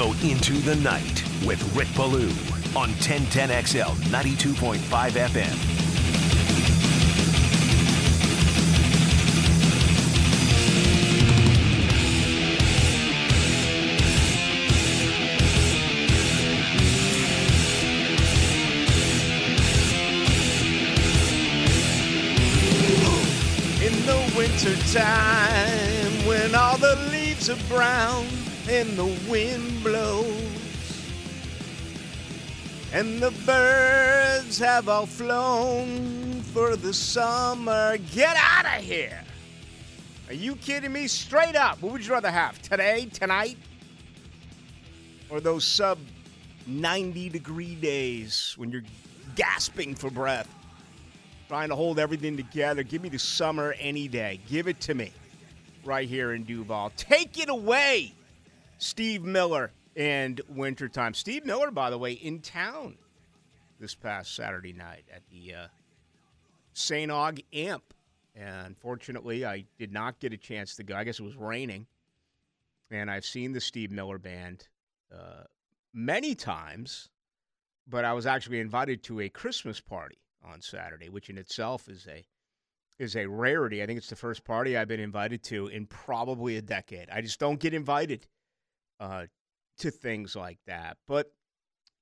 go into the night with Rick Ballou on 1010XL 92.5 FM. In the winter time, when all the leaves are brown and the wind blows, and the birds have all flown for the summer, get out of here! Are you kidding me? Straight up, what would you rather have? Today, tonight, or those sub 90 degree days when you're gasping for breath? trying to hold everything together. Give me the summer any day. Give it to me right here in Duval. Take it away, Steve Miller and Wintertime. Steve Miller, by the way, in town this past Saturday night at the uh, St. Aug Amp. And unfortunately, I did not get a chance to go. I guess it was raining. And I've seen the Steve Miller Band uh, many times, but I was actually invited to a Christmas party on Saturday, which in itself is a is a rarity. I think it's the first party I've been invited to in probably a decade. I just don't get invited uh, to things like that. But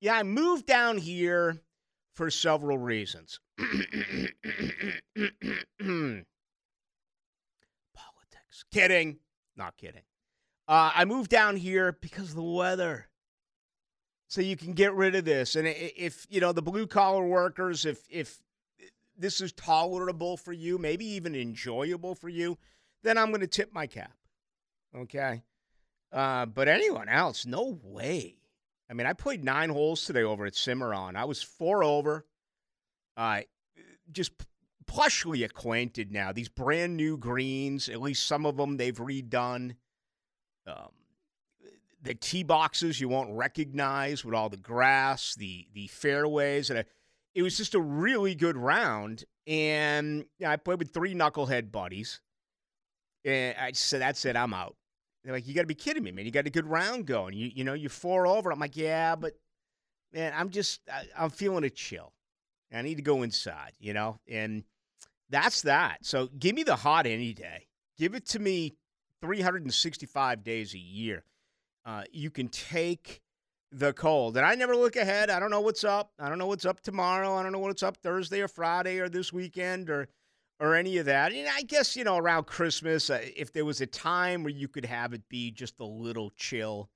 yeah, I moved down here for several reasons. Politics. Kidding. Not kidding. Uh, I moved down here because of the weather so you can get rid of this. And if you know the blue collar workers, if if this is tolerable for you, maybe even enjoyable for you, then I'm going to tip my cap. Okay, uh, but anyone else, no way. I mean, I played nine holes today over at Cimarron. I was four over. Uh, just plushly acquainted now. These brand new greens, at least some of them they've redone. Um, the tee boxes you won't recognize with all the grass, the the fairways, and a, it was just a really good round. And I played with three knucklehead buddies, and I said, "That's it, I'm out." They're like, "You got to be kidding me, man! You got a good round going. You you know you're four over." I'm like, "Yeah, but man, I'm just I, I'm feeling a chill. I need to go inside, you know." And that's that. So give me the hot any day. Give it to me 365 days a year. Uh, you can take the cold. And I never look ahead. I don't know what's up. I don't know what's up tomorrow. I don't know what's up Thursday or Friday or this weekend or or any of that. And I guess you know around Christmas, uh, if there was a time where you could have it be just a little chill,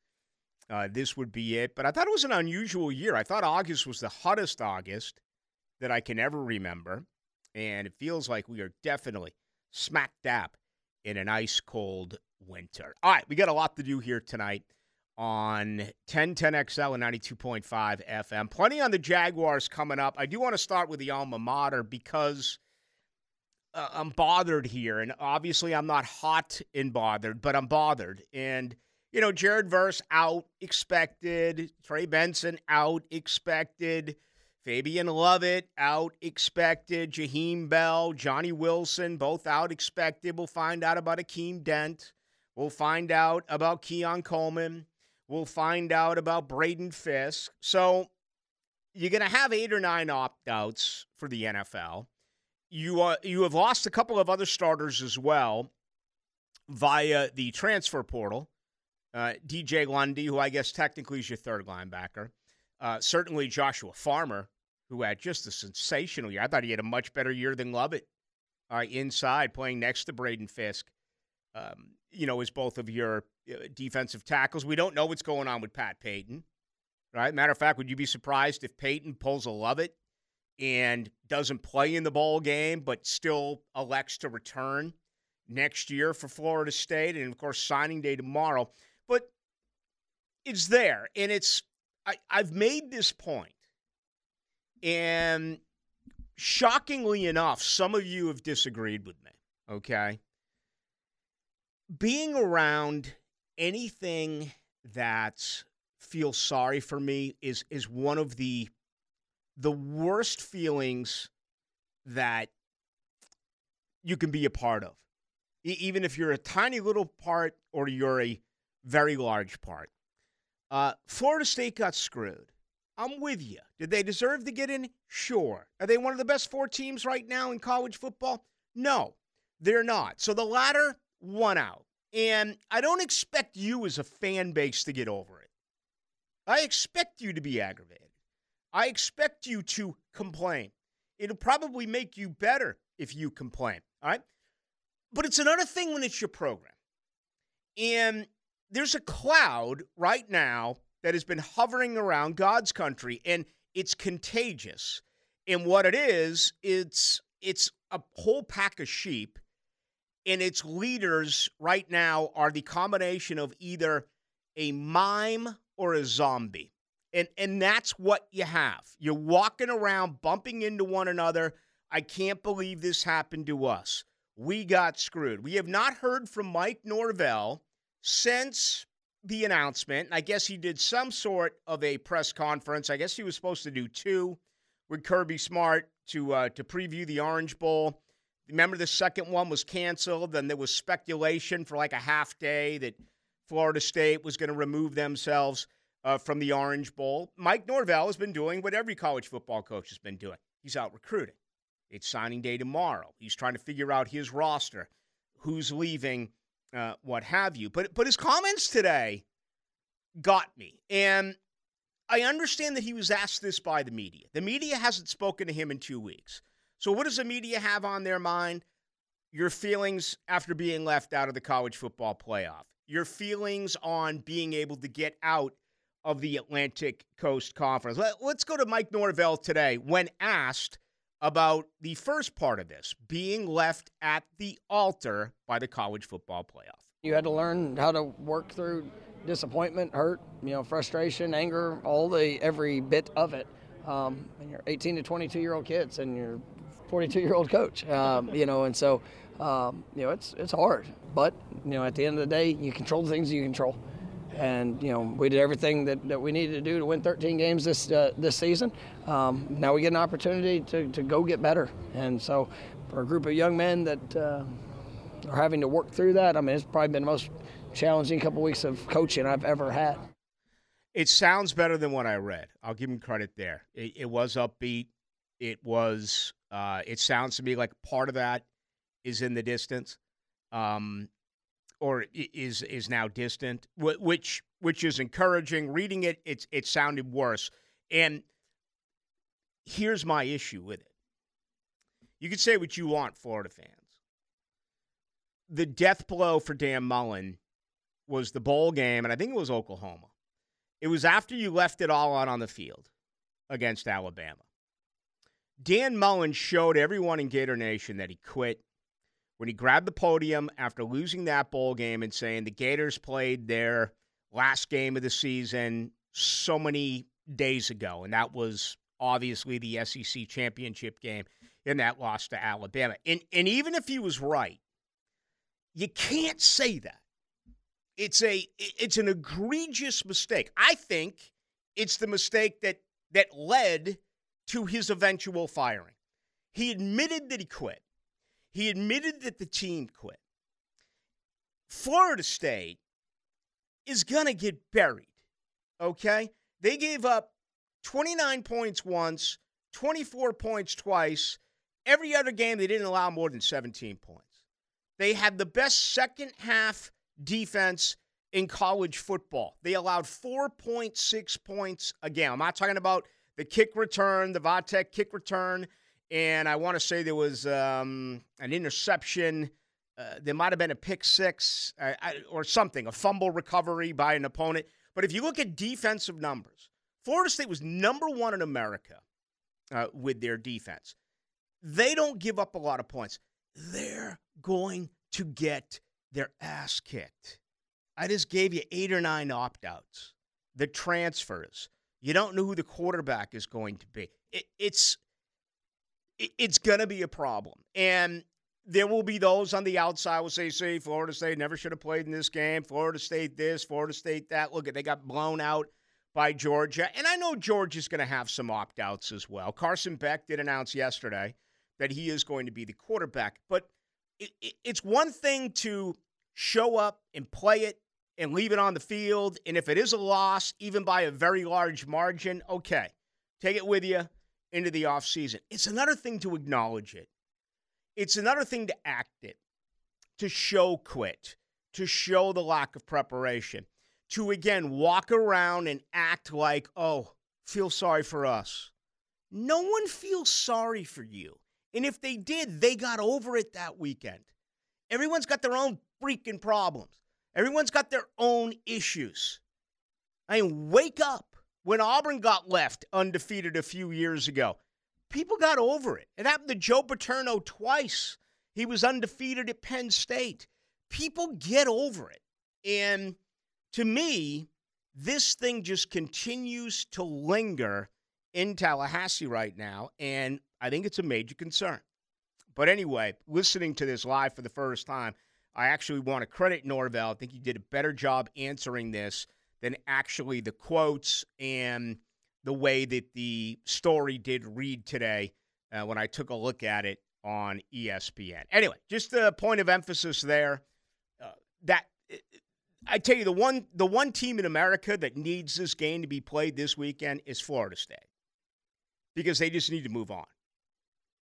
uh, this would be it. But I thought it was an unusual year. I thought August was the hottest August that I can ever remember, and it feels like we are definitely smack dab in an ice cold winter. All right, we got a lot to do here tonight on 1010XL and 92.5 FM. Plenty on the Jaguars coming up. I do want to start with the alma mater because uh, I'm bothered here. And obviously, I'm not hot and bothered, but I'm bothered. And, you know, Jared Verse out, expected. Trey Benson out, expected. Fabien Lovett out, expected. Jaheim Bell, Johnny Wilson, both out, expected. We'll find out about Akeem Dent. We'll find out about Keon Coleman. We'll find out about Braden Fisk. So you're going to have eight or nine opt outs for the NFL. You, uh, you have lost a couple of other starters as well via the transfer portal. Uh, DJ Lundy, who I guess technically is your third linebacker. Uh, certainly Joshua Farmer, who had just a sensational year. I thought he had a much better year than Lovett uh, inside, playing next to Braden Fisk. Um, you know, as both of your uh, defensive tackles. We don't know what's going on with Pat Payton, right? Matter of fact, would you be surprised if Payton pulls a Lovett and doesn't play in the bowl game, but still elects to return next year for Florida State? And of course, signing day tomorrow. But it's there, and it's I, I've made this point, and shockingly enough, some of you have disagreed with me. Okay being around anything that feels sorry for me is is one of the the worst feelings that you can be a part of e- even if you're a tiny little part or you're a very large part Uh, Florida State got screwed. I'm with you. Did they deserve to get in? Sure. Are they one of the best four teams right now in college football? No, they're not. So the latter won out. And I don't expect you as a fan base to get over it. I expect you to be aggravated. I expect you to complain. It'll probably make you better if you complain. All right. But it's another thing when it's your program. And there's a cloud right now that has been hovering around God's country, and it's contagious. And what it is, it's it's a whole pack of sheep, and its leaders right now are the combination of either a mime or a zombie. And and that's what you have. You're walking around bumping into one another. I can't believe this happened to us. We got screwed. We have not heard from Mike Norvell since the announcement. I guess he did some sort of a press conference. I guess he was supposed to do two with Kirby Smart to uh, to preview the Orange Bowl. Remember, the second one was canceled. Then there was speculation for like a half day that Florida State was going to remove themselves uh, from the Orange Bowl. Mike Norvell has been doing what every college football coach has been doing. He's out recruiting. It's signing day tomorrow. He's trying to figure out his roster, who's leaving, uh, what have you. But but his comments today got me, and I understand that he was asked this by the media. The media hasn't spoken to him in two weeks. So what does the media have on their mind? Your feelings after being left out of the college football playoff. Your feelings on being able to get out of the Atlantic Coast Conference. Let's go to Mike Norvell today when asked about the first part of this being left at the altar by the college football playoff. You had to learn how to work through disappointment, hurt, you know, frustration, anger, all the every bit of it. Um, and you're 18 to 22 year old kids, and you're 42 year old coach. Um, you know, and so um, you know it's it's hard, but you know at the end of the day, you control the things you control and you know we did everything that, that we needed to do to win 13 games this uh, this season. Um, now we get an opportunity to, to go get better, and so for a group of young men that uh, are having to work through that, I mean it's probably been the most challenging couple weeks of coaching I've ever had. It sounds better than what I read. I'll give him credit there. It, it was upbeat. It was. Uh, it sounds to me like part of that is in the distance. Um, or is is now distant, which which is encouraging. Reading it, it's it sounded worse. And here's my issue with it. You can say what you want, Florida fans. The death blow for Dan Mullen was the bowl game, and I think it was Oklahoma. It was after you left it all out on the field against Alabama. Dan Mullen showed everyone in Gator Nation that he quit when he grabbed the podium after losing that bowl game and saying the Gators played their last game of the season so many days ago, and that was obviously the SEC championship game in that loss to Alabama. And and even if he was right, you can't say that. It's a it's an egregious mistake. I think it's the mistake that that led to his eventual firing. He admitted that he quit. He admitted that the team quit. Florida State is going to get buried, okay? They gave up 29 points once, 24 points twice. Every other game, they didn't allow more than 17 points. They had the best second half defense in college football. They allowed 4.6 points a game. I'm not talking about the kick return, the Vatek kick return and I want to say there was um, an interception. Uh, there might have been a pick six uh, or something, a fumble recovery by an opponent. But if you look at defensive numbers, Florida State was number one in America uh, with their defense. They don't give up a lot of points. They're going to get their ass kicked. I just gave you eight or nine opt outs, the transfers. You don't know who the quarterback is going to be. It, it's it's going to be a problem. And there will be those on the outside will say, see, Florida State never should have played in this game. Florida State this, Florida State that. Look, they got blown out by Georgia. And I know Georgia's going to have some opt outs as well. Carson Beck did announce yesterday that he is going to be the quarterback. But it, it, it's one thing to show up and play it and leave it on the field. And if it is a loss, even by a very large margin, okay, take it with you into the offseason. It's another thing to acknowledge it, it's another thing to act it, to show quit, to show the lack of preparation, to again walk around and act like, oh, feel sorry for us. No one feels sorry for you. And if they did, they got over it that weekend. Everyone's got their own freaking problems. Everyone's got their own issues. I mean, wake up. When Auburn got left undefeated a few years ago, people got over it. It happened to Joe Paterno twice. He was undefeated at Penn State. People get over it. And to me, this thing just continues to linger in Tallahassee right now. And I think it's a major concern. But anyway, listening to this live for the first time, I actually want to credit Norvell. I think he did a better job answering this than actually the quotes and the way that the story did read today uh, when I took a look at it on ESPN. Anyway, just a point of emphasis there. Uh, that I tell you, the one the one team in America that needs this game to be played this weekend is Florida State because they just need to move on.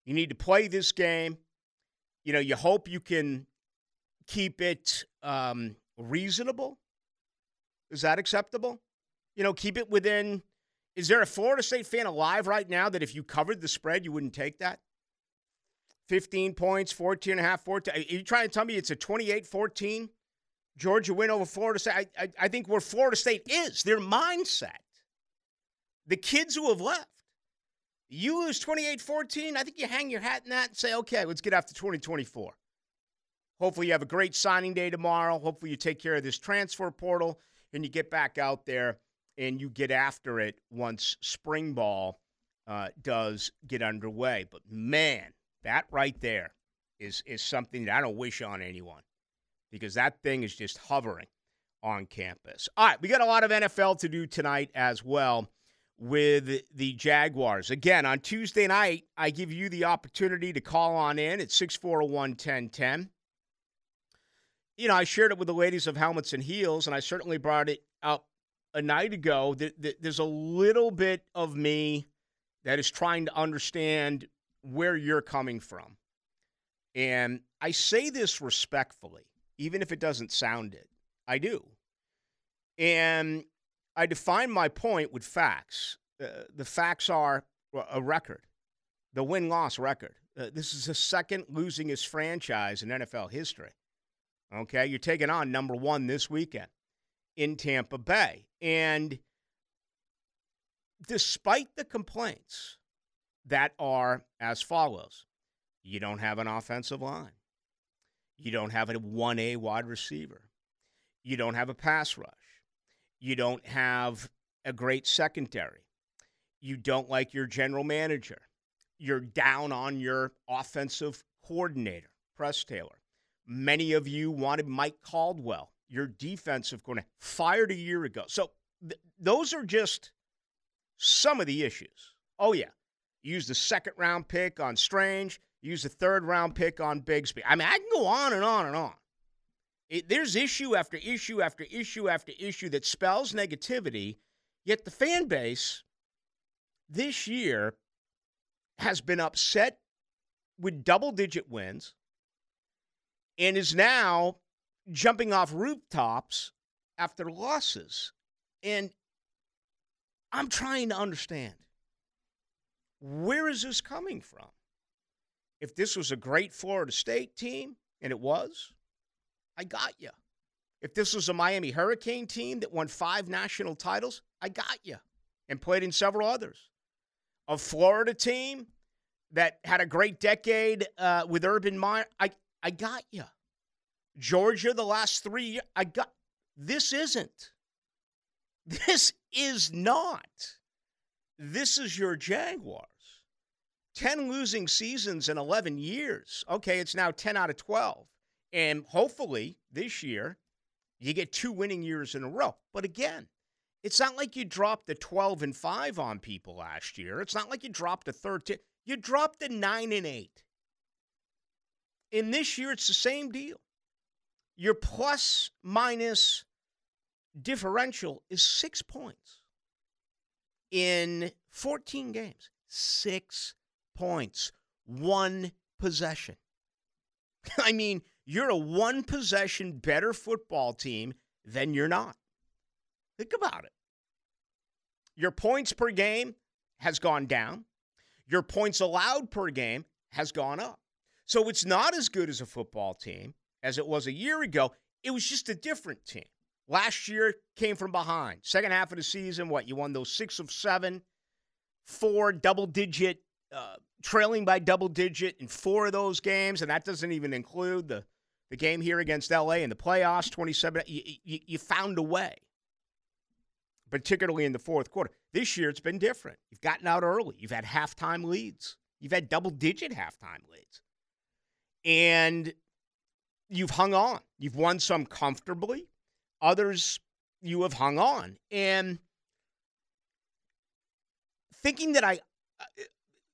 You need to play this game. You know, you hope you can keep it um, reasonable. Is that acceptable? You know, keep it within. Is there a Florida State fan alive right now that if you covered the spread, you wouldn't take that? 15 points, 14 and a half, 14. Are you trying to tell me it's a 28 14 Georgia win over Florida State? I, I, I think where Florida State is, their mindset. The kids who have left. You lose 28 14. I think you hang your hat in that and say, okay, let's get after 2024. Hopefully, you have a great signing day tomorrow. Hopefully, you take care of this transfer portal and you get back out there and you get after it once spring ball uh, does get underway. But man, that right there is is something that I don't wish on anyone because that thing is just hovering on campus. All right, we got a lot of NFL to do tonight as well with the Jaguars. Again, on Tuesday night, I give you the opportunity to call on in at 641 1010 you know, I shared it with the ladies of Helmets and Heels, and I certainly brought it up a night ago. That there's a little bit of me that is trying to understand where you're coming from. And I say this respectfully, even if it doesn't sound it. I do. And I define my point with facts. Uh, the facts are a record, the win loss record. Uh, this is the second losingest franchise in NFL history. Okay, you're taking on number one this weekend in Tampa Bay. And despite the complaints that are as follows you don't have an offensive line, you don't have a 1A wide receiver, you don't have a pass rush, you don't have a great secondary, you don't like your general manager, you're down on your offensive coordinator, Press Taylor. Many of you wanted Mike Caldwell, your defensive coordinator, fired a year ago. So th- those are just some of the issues. Oh, yeah. Use the second round pick on Strange, use the third round pick on Bigsby. I mean, I can go on and on and on. It, there's issue after issue after issue after issue that spells negativity, yet the fan base this year has been upset with double digit wins and is now jumping off rooftops after losses. And I'm trying to understand where is this coming from? If this was a great Florida State team, and it was, I got you. If this was a Miami Hurricane team that won five national titles, I got you and played in several others. A Florida team that had a great decade uh, with Urban Meyer, I, I got you. Georgia, the last three I got this isn't. This is not. This is your Jaguars. 10 losing seasons in 11 years. Okay, it's now 10 out of 12. And hopefully this year, you get two winning years in a row. But again, it's not like you dropped the 12 and 5 on people last year. It's not like you dropped a 13. You dropped a 9 and 8. In this year, it's the same deal. You're plus minus differential is six points in 14 games. Six points, one possession. I mean, you're a one possession better football team than you're not. Think about it. Your points per game has gone down. Your points allowed per game has gone up. So it's not as good as a football team as it was a year ago. It was just a different team. Last year came from behind. Second half of the season, what? You won those six of seven, four double digit, uh, trailing by double digit in four of those games. And that doesn't even include the, the game here against LA in the playoffs, 27. You, you, you found a way, particularly in the fourth quarter. This year, it's been different. You've gotten out early, you've had halftime leads, you've had double digit halftime leads. And you've hung on. You've won some comfortably Others you have hung on. And thinking that I, uh,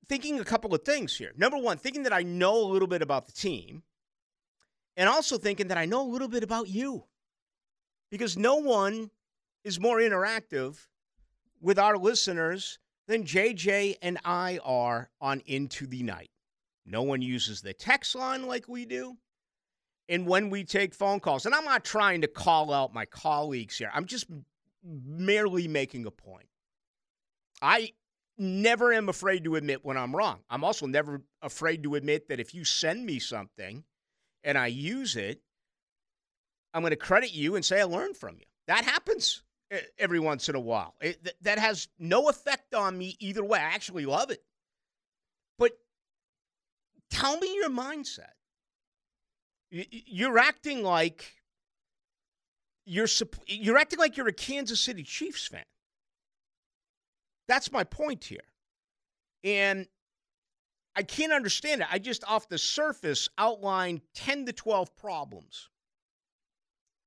thinking a couple of things here. Number one, thinking that I know a little bit about the team, and also thinking that I know a little bit about you. Because no one is more interactive with our listeners than JJ and I are on Into the Night. No one uses the text line like we do and when we take phone calls. And I'm not trying to call out my colleagues here, I'm just merely making a point. I never am afraid to admit when I'm wrong. I'm also never afraid to admit that if you send me something and I use it, I'm going to credit you and say I learned from you. That happens every once in a while. It, that has no effect on me either way. I actually love it. But tell me your mindset. You're acting like you're you're acting like you're a Kansas City Chiefs fan. That's my point here. And I can't understand it. I just off the surface outlined 10 to 12 problems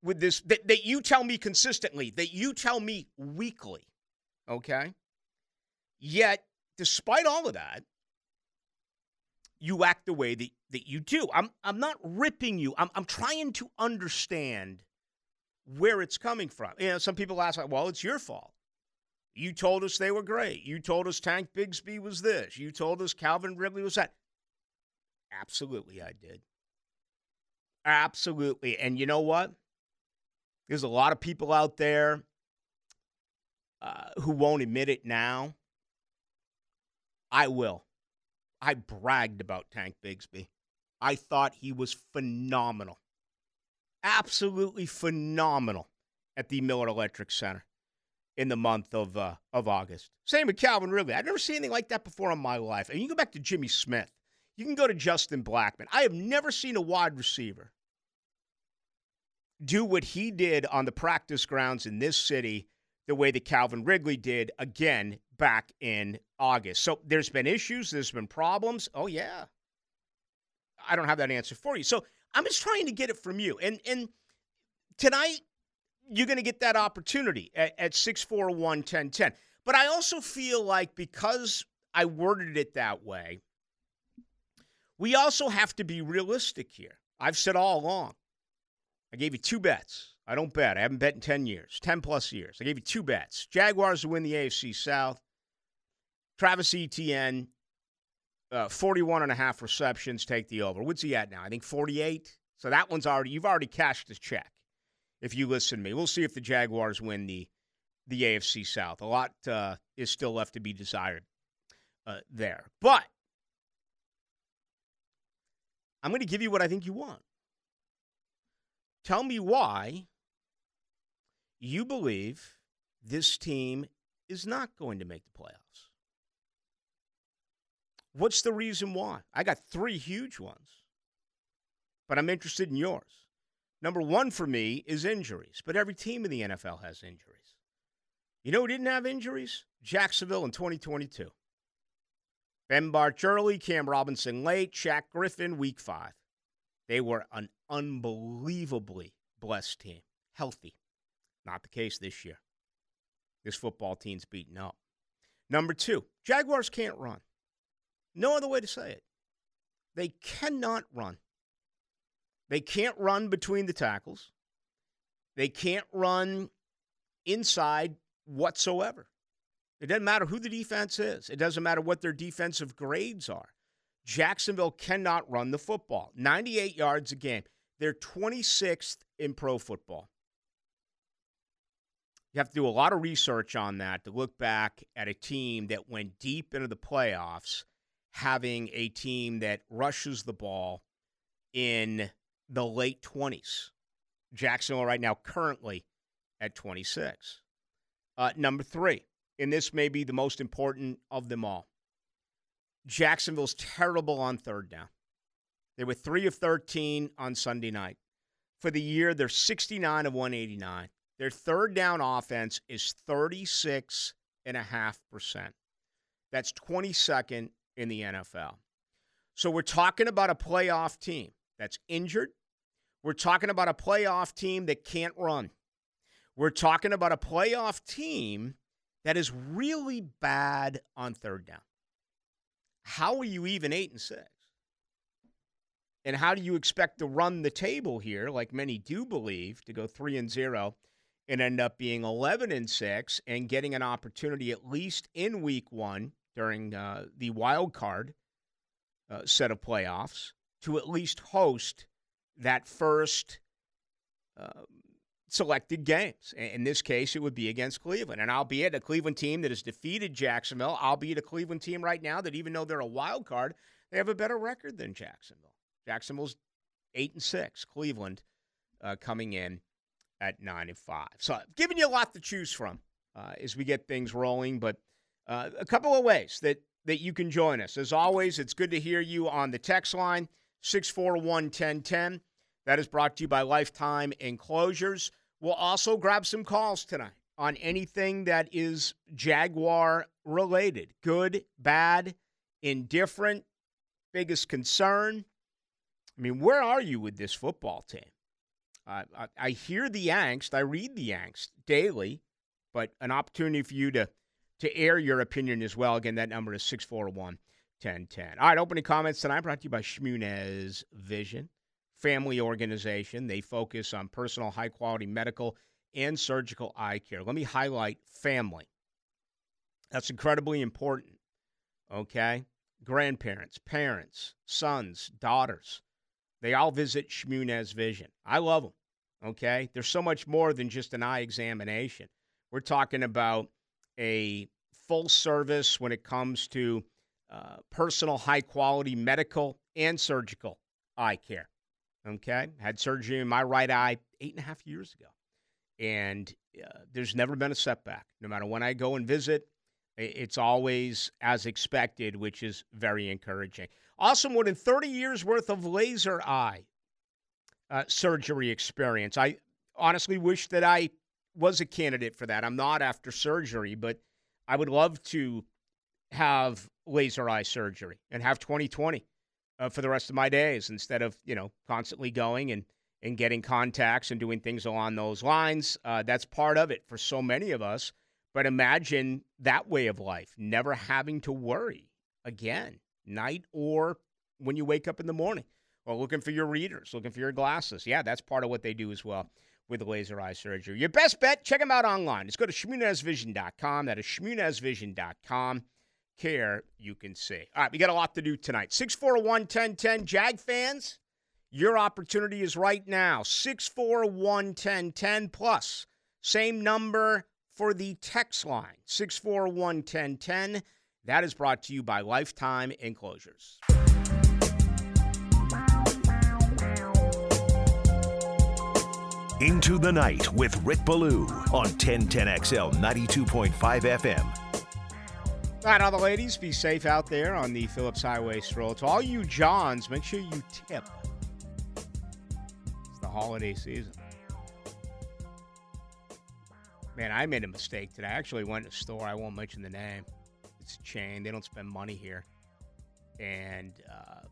with this that, that you tell me consistently, that you tell me weekly. Okay? Yet, despite all of that, you act the way that, that you do. I'm, I'm not ripping you. I'm, I'm trying to understand where it's coming from. You know, some people ask, well, it's your fault. You told us they were great. You told us Tank Bigsby was this. You told us Calvin Ridley was that. Absolutely, I did. Absolutely. And you know what? There's a lot of people out there uh, who won't admit it now. I will. I bragged about Tank Bigsby. I thought he was phenomenal. Absolutely phenomenal at the Miller Electric Center in the month of uh, of August. Same with Calvin Ridley. I've never seen anything like that before in my life. And you go back to Jimmy Smith. You can go to Justin Blackmon. I have never seen a wide receiver do what he did on the practice grounds in this city the way that Calvin Ridley did again back in August. So there's been issues, there's been problems. Oh yeah. I don't have that answer for you. So I'm just trying to get it from you. And and tonight you're going to get that opportunity at, at 641 1010. But I also feel like because I worded it that way, we also have to be realistic here. I've said all along. I gave you two bets. I don't bet. I haven't bet in 10 years, 10 plus years. I gave you two bets. Jaguars to win the AFC South. Travis Etienne, uh, 41 and a half receptions, take the over. What's he at now? I think 48. So that one's already, you've already cashed his check if you listen to me. We'll see if the Jaguars win the, the AFC South. A lot uh, is still left to be desired uh, there. But I'm going to give you what I think you want. Tell me why you believe this team is not going to make the playoffs. What's the reason why? I got three huge ones, but I'm interested in yours. Number one for me is injuries, but every team in the NFL has injuries. You know who didn't have injuries? Jacksonville in 2022. Ben Bartch early, Cam Robinson late, Shaq Griffin week five. They were an unbelievably blessed team, healthy. Not the case this year. This football team's beaten up. Number two, Jaguars can't run. No other way to say it. They cannot run. They can't run between the tackles. They can't run inside whatsoever. It doesn't matter who the defense is, it doesn't matter what their defensive grades are. Jacksonville cannot run the football. 98 yards a game. They're 26th in pro football. You have to do a lot of research on that to look back at a team that went deep into the playoffs, having a team that rushes the ball in the late 20s. Jacksonville right now currently at 26. Uh, number three, and this may be the most important of them all. Jacksonville's terrible on third down. They were 3 of 13 on Sunday night. For the year, they're 69 of 189. Their third down offense is 36.5%. That's 22nd in the NFL. So we're talking about a playoff team that's injured. We're talking about a playoff team that can't run. We're talking about a playoff team that is really bad on third down. How are you even 8 and 6? And how do you expect to run the table here like many do believe to go 3 and 0 and end up being 11 and 6 and getting an opportunity at least in week 1 during uh, the wild card uh, set of playoffs to at least host that first uh, selected games. In this case, it would be against Cleveland. And albeit a Cleveland team that has defeated Jacksonville, albeit a Cleveland team right now that even though they're a wild card, they have a better record than Jacksonville. Jacksonville's eight and six. Cleveland uh, coming in at nine and five. So I've given you a lot to choose from uh, as we get things rolling. But uh, a couple of ways that that you can join us. As always, it's good to hear you on the text line 641 1010. That is brought to you by Lifetime Enclosures. We'll also grab some calls tonight on anything that is Jaguar related good, bad, indifferent, biggest concern. I mean, where are you with this football team? I, I hear the angst, I read the angst daily, but an opportunity for you to to air your opinion as well. Again, that number is 641 1010. All right, opening comments tonight brought to you by Shmunez Vision, family organization. They focus on personal, high quality medical and surgical eye care. Let me highlight family. That's incredibly important. Okay? Grandparents, parents, sons, daughters. They all visit Shmunez Vision. I love them. Okay? There's so much more than just an eye examination. We're talking about a full service when it comes to uh, personal, high quality medical and surgical eye care. Okay. Had surgery in my right eye eight and a half years ago. And uh, there's never been a setback. No matter when I go and visit, it's always as expected, which is very encouraging. Also, more than 30 years worth of laser eye uh, surgery experience. I honestly wish that I was a candidate for that. I'm not after surgery, but I would love to have laser eye surgery and have 2020 uh, for the rest of my days instead of you know constantly going and and getting contacts and doing things along those lines. Uh, that's part of it for so many of us. But imagine that way of life, never having to worry again, night or when you wake up in the morning, or looking for your readers, looking for your glasses. Yeah, that's part of what they do as well with laser eye surgery. Your best bet, check them out online. Just go to shmunezvision.com. That is shmunezvision.com. Care you can see. All right, we got a lot to do tonight. 641 1010. Jag fans, your opportunity is right now. 641 1010 plus. Same number for the text line 641 1010. That is brought to you by Lifetime Enclosures. Into the Night with Rick Ballou on 1010XL 92.5 FM. All right, all the ladies, be safe out there on the Phillips Highway stroll. To all you Johns, make sure you tip. It's the holiday season. Man, I made a mistake today. I actually went to a store. I won't mention the name. It's a chain. They don't spend money here. And uh,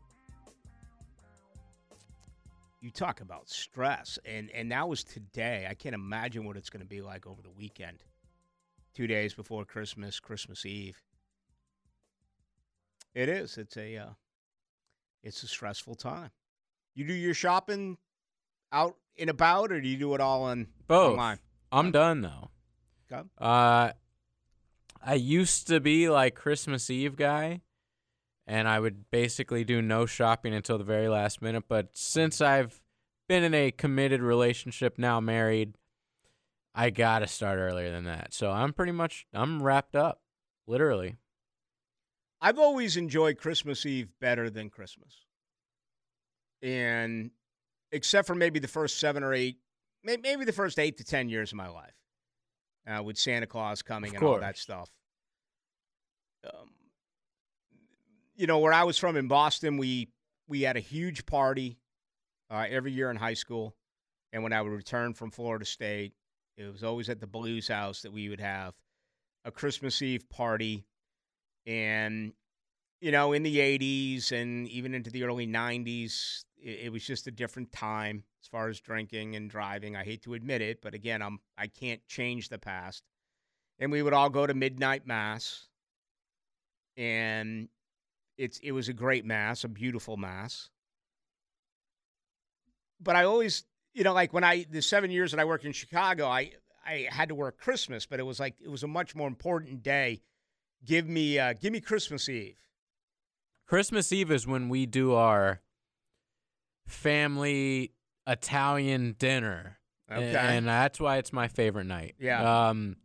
you talk about stress, and and that was today. I can't imagine what it's going to be like over the weekend. Two days before Christmas, Christmas Eve. It is. It's a uh, it's a stressful time. You do your shopping out and about, or do you do it all on both? Online? I'm done though. Cub? Uh, I used to be like Christmas Eve guy, and I would basically do no shopping until the very last minute. But since I've been in a committed relationship, now married, I gotta start earlier than that. So I'm pretty much I'm wrapped up, literally. I've always enjoyed Christmas Eve better than Christmas. And except for maybe the first seven or eight, maybe the first eight to 10 years of my life, uh, with Santa Claus coming and all that stuff. Um, you know, where I was from in Boston, we, we had a huge party uh, every year in high school. And when I would return from Florida State, it was always at the Blues house that we would have a Christmas Eve party and you know in the 80s and even into the early 90s it, it was just a different time as far as drinking and driving. I hate to admit it but again i'm i can't change the past. And we would all go to midnight mass. And it's it was a great mass a beautiful mass. But i always you know like when i the seven years that i worked in chicago i i had to work christmas but it was like it was a much more important day. Give me uh, give me Christmas Eve. Christmas Eve is when we do our family Italian dinner. Okay. And that's why it's my favorite night. Yeah. Um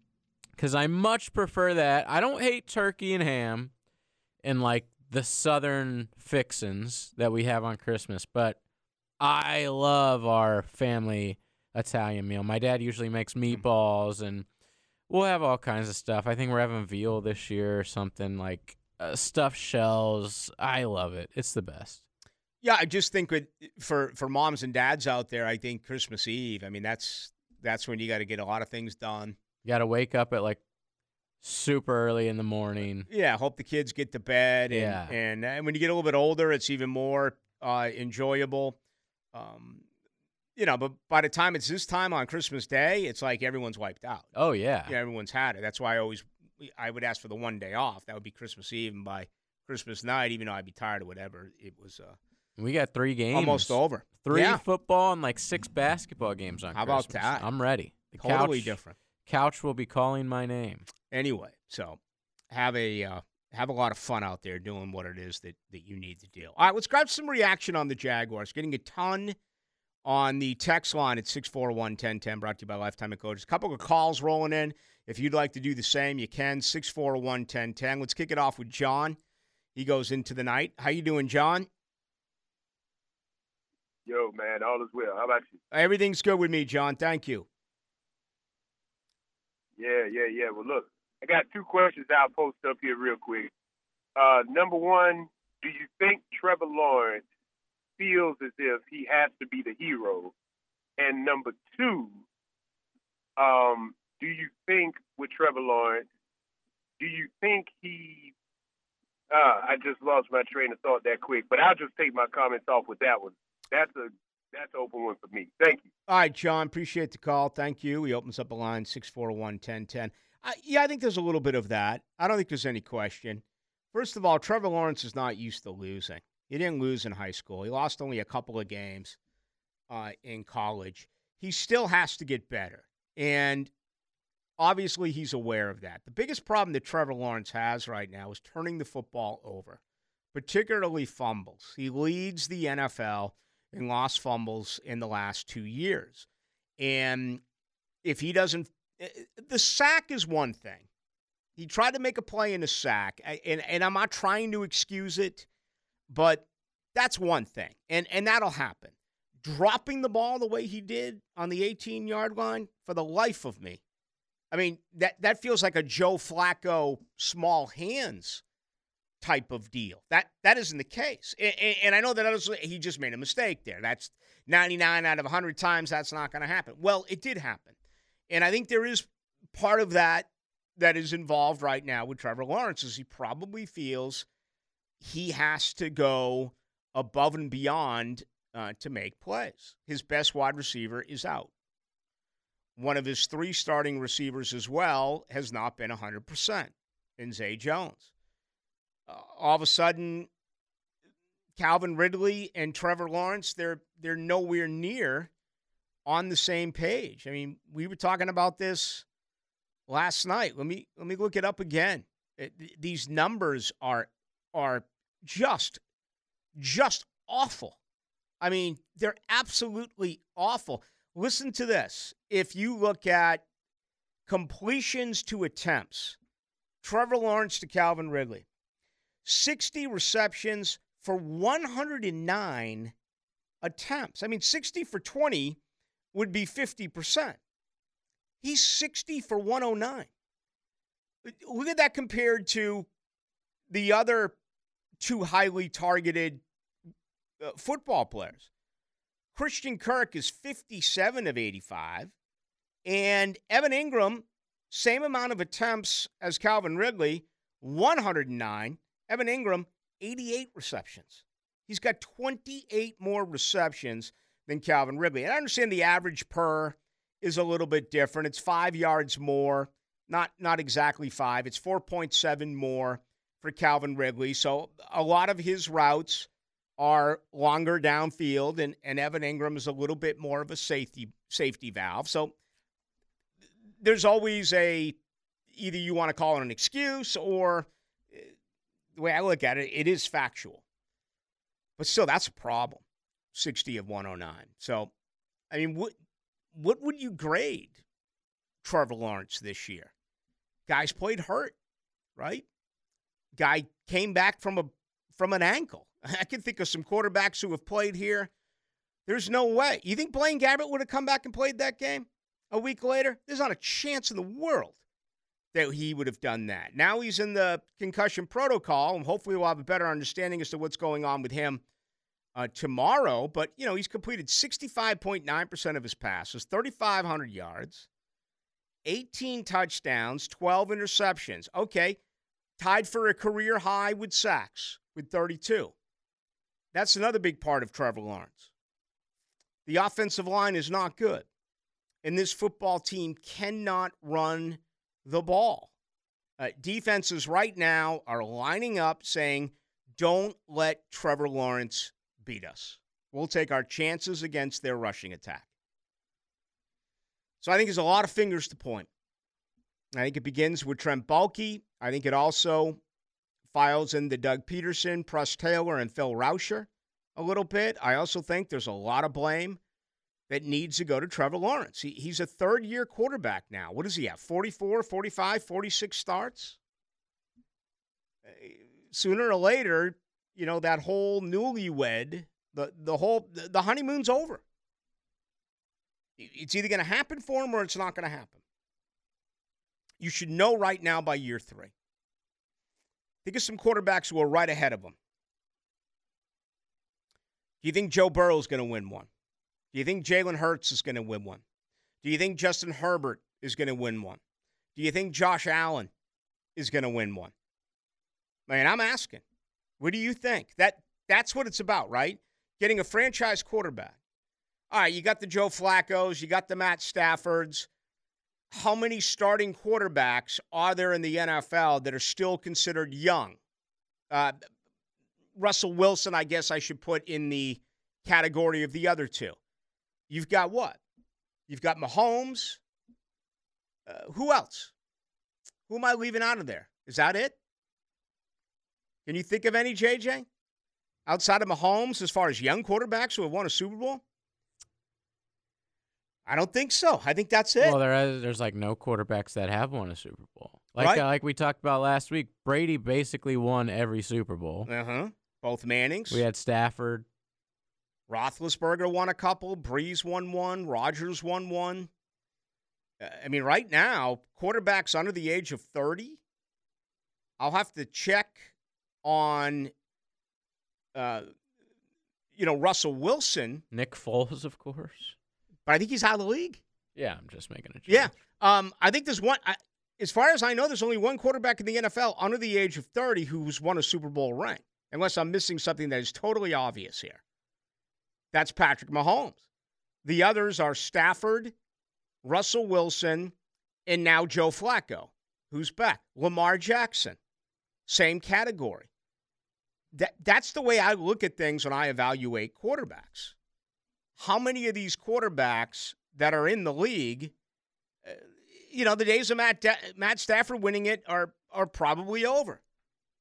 cuz I much prefer that. I don't hate turkey and ham and like the southern fixins that we have on Christmas, but I love our family Italian meal. My dad usually makes meatballs and we'll have all kinds of stuff. I think we're having veal this year or something like uh, stuffed shells. I love it. It's the best. Yeah, I just think with, for for moms and dads out there, I think Christmas Eve. I mean, that's that's when you got to get a lot of things done. You got to wake up at like super early in the morning. Yeah, hope the kids get to bed. And, Yeah. and and when you get a little bit older, it's even more uh, enjoyable. Um, you know, but by the time it's this time on Christmas Day, it's like everyone's wiped out. Oh yeah. Yeah, everyone's had it. That's why I always I would ask for the one day off. That would be Christmas Eve, and by Christmas night, even though I'd be tired or whatever, it was uh, We got 3 games. almost over. Three Yeah. football and like six basketball games on How about Christmas. that? I'm ready. The Totally couch, different. Couch will be calling my name. Anyway, so have a uh, have a lot of fun out there doing what it is that that you need to do. All right, let's grab some reaction on the Jaguars. Getting a ton on the text line at 641 1010, brought to you by Lifetime Enclosures. A couple of calls rolling in. If you'd like to do the same, you can. 641 1010. Let's kick it off with John. He goes into the night. How you doing, John? Yo, man, all is well. How about you? Everything's good with me, John. Thank you. Yeah, yeah, yeah. Well, look, I got two questions I'll post up here real quick. Uh, number one, do you think Trevor Lawrence feels as if he has to be the hero? And number two, um, do you think with Trevor Lawrence, do you think he? Uh, I just lost my train of thought that quick, but I'll just take my comments off with that one. That's a that's an open one for me. Thank you. All right, John. Appreciate the call. Thank you. He opens up a line 641 1010. I, yeah, I think there's a little bit of that. I don't think there's any question. First of all, Trevor Lawrence is not used to losing. He didn't lose in high school. He lost only a couple of games uh, in college. He still has to get better. And obviously, he's aware of that. The biggest problem that Trevor Lawrence has right now is turning the football over, particularly fumbles. He leads the NFL in lost fumbles in the last two years. And if he doesn't, eh, the sack is one thing. He tried to make a play in a sack, and, and I'm not trying to excuse it, but that's one thing. And, and that'll happen. Dropping the ball the way he did on the 18 yard line, for the life of me. I mean, that, that feels like a Joe Flacco small hands type of deal. That that isn't the case. And, and I know that he just made a mistake there. That's 99 out of 100 times that's not going to happen. Well, it did happen. And I think there is part of that that is involved right now with Trevor Lawrence is he probably feels he has to go above and beyond uh, to make plays. His best wide receiver is out. One of his three starting receivers as well has not been 100% in Zay Jones uh, all of a sudden Calvin Ridley and Trevor Lawrence they're they're nowhere near on the same page. I mean, we were talking about this last night. Let me let me look it up again. It, these numbers are are just just awful. I mean, they're absolutely awful. Listen to this. If you look at completions to attempts, Trevor Lawrence to Calvin Ridley, 60 receptions for 109 attempts. I mean, 60 for 20 would be 50%. He's 60 for 109. Look at that compared to the other two highly targeted uh, football players. Christian Kirk is 57 of 85, and Evan Engram, same amount of attempts as Calvin Ridley, 109. Evan Engram, 88 receptions. He's got 28 more receptions than Calvin Ridley. And I understand the average per is a little bit different. It's five yards more, not not exactly five. It's 4.7 more for Calvin Ridley. So a lot of his routes are longer downfield, and, and Evan Engram is a little bit more of a safety safety valve. So there's always a either you want to call it an excuse or the way I look at it, it is factual. But still, that's a problem. 60 of 109. So, I mean, what what would you grade Trevor Lawrence this year? Guys played hurt, right? Guy came back from a from an ankle. I can think of some quarterbacks who have played here. There's no way. You think Blaine Gabbert would have come back and played that game a week later? There's not a chance in the world that he would have done that. Now he's in the concussion protocol, and hopefully we'll have a better understanding as to what's going on with him uh, tomorrow. But, you know, he's completed 65.9% of his passes, 3,500 yards, 18 touchdowns, 12 interceptions. Okay, tied for a career high with sacks with 32. That's another big part of Trevor Lawrence. The offensive line is not good, and this football team cannot run the ball. Uh, defenses right now are lining up saying, don't let Trevor Lawrence beat us. We'll take our chances against their rushing attack. So I think there's a lot of fingers to point. I think it begins with Trent Baalke. I think it also files in the Doug Pederson, Press Taylor, and Phil Rauscher a little bit. I also think there's a lot of blame that needs to go to Trevor Lawrence. He, he's a third year quarterback now. What does he have? 44, 45, 46 starts? Uh, sooner or later, you know, that whole newlywed, the, the whole, the honeymoon's over. It's either going to happen for him or it's not going to happen. You should know right now by year three. Think of some quarterbacks who are right ahead of him. Do you think Joe Burrow is going to win one? Do you think Jalen Hurts is going to win one? Do you think Justin Herbert is going to win one? Do you think Josh Allen is going to win one? Man, I'm asking. What do you think? That that's what it's about, right? Getting a franchise quarterback. All right, you got the Joe Flacco's, you got the Matt Staffords. How many starting quarterbacks are there in the NFL that are still considered young? Uh, Russell Wilson, I guess I should put in the category of the other two. You've got what? You've got Mahomes. Uh, who else? Who am I leaving out of there? Is that it? Can you think of any, JJ? Outside of Mahomes, as far as young quarterbacks who have won a Super Bowl? I don't think so. I think that's it. Well, there is, there's like no quarterbacks that have won a Super Bowl. Like Right. uh, like we talked about last week, Brady basically won every Super Bowl. Uh huh. Both Mannings. We had Stafford. Roethlisberger won a couple. Brees won one. Rodgers won one. Uh, I mean, right now, quarterbacks under the age of 30, I'll have to check on, uh, you know, Russell Wilson, Nick Foles, of course. but I think he's out of the league. Yeah, I'm just making a joke. Yeah. Um, I think there's one, I, as far as I know, there's only one quarterback in the NFL under the age of 30 who's won a Super Bowl ring, unless I'm missing something that is totally obvious here. That's Patrick Mahomes. The others are Stafford, Russell Wilson, and now Joe Flacco, who's back. Lamar Jackson, same category. That, that's the way I look at things when I evaluate quarterbacks. How many of these quarterbacks that are in the league uh, you know, the days of Matt Matt Stafford winning it are are probably over.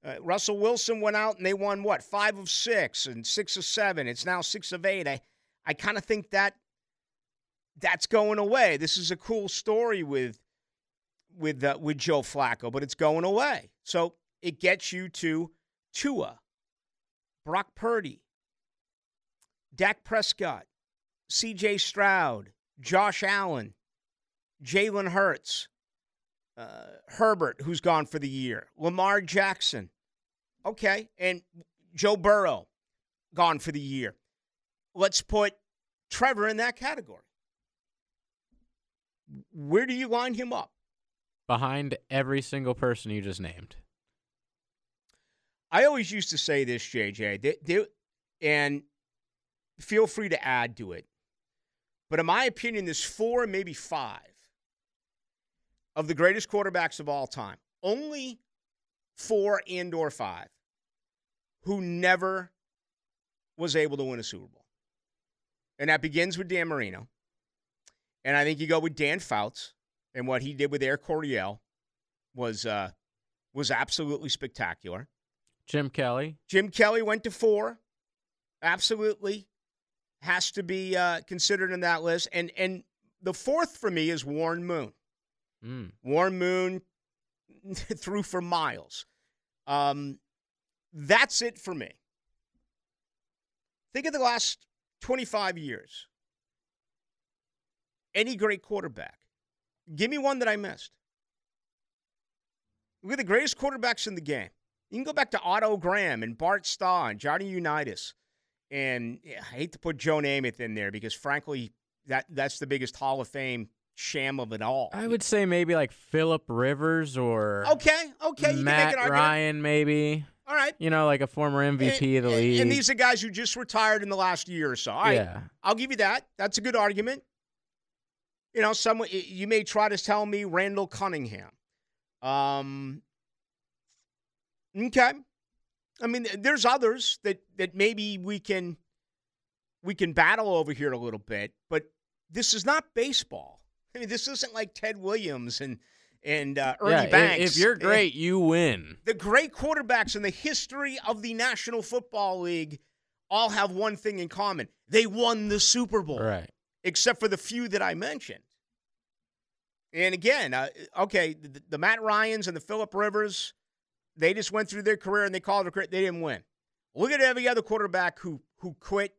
Uh, Russell Wilson went out and they won what five of six and six of seven. It's now six of eight. I I kind of think that that's going away. This is a cool story with with uh, with Joe Flacco, but it's going away. So it gets you to Tua, Brock Purdy, Dak Prescott, C.J. Stroud, Josh Allen, Jalen Hurts, uh, Herbert, who's gone for the year, Lamar Jackson, okay, and Joe Burrow, gone for the year. Let's put Trevor in that category. Where do you line him up? Behind every single person you just named. I always used to say this, JJ, they, they, and feel free to add to it. But in my opinion, there's four, maybe five of the greatest quarterbacks of all time. Only four and or five who never was able to win a Super Bowl. And that begins with Dan Marino. And I think you go with Dan Fouts and what he did with Air Coryell was uh, was absolutely spectacular. Jim Kelly. Jim Kelly went to four. Absolutely has to be uh, considered in that list. And and the fourth for me is Warren Moon. Mm. Warren Moon threw for miles. Um, that's it for me. Think of the last 25 years. Any great quarterback. Give me one that I missed. Look at the greatest quarterbacks in the game. You can go back to Otto Graham and Bart Starr and Johnny Unitas. And yeah, I hate to put Joe Namath in there because, frankly, that that's the biggest Hall of Fame sham of it all. I would say maybe like Philip Rivers or Okay, okay, you Matt can make an argument. Ryan, maybe. All right. You know, like a former MVP of the league. And these are guys who just retired in the last year or so. All right. Yeah. I'll give you that. That's a good argument. You know, someone you may try to tell me Randall Cunningham. Um Okay. I mean, there's others that that maybe we can we can battle over here a little bit, but this is not baseball. I mean, this isn't like Ted Williams and and uh, Ernie yeah, if- Banks. If, you're great, you win. the great quarterbacks in the history of the National Football League all have one thing in common. They won the Super Bowl, Right. except for the few that I mentioned. And again, uh, okay, the, the Matt Ryans and the Philip Rivers, they just went through their career and they called it a career. They didn't win. Look at every other quarterback who who quit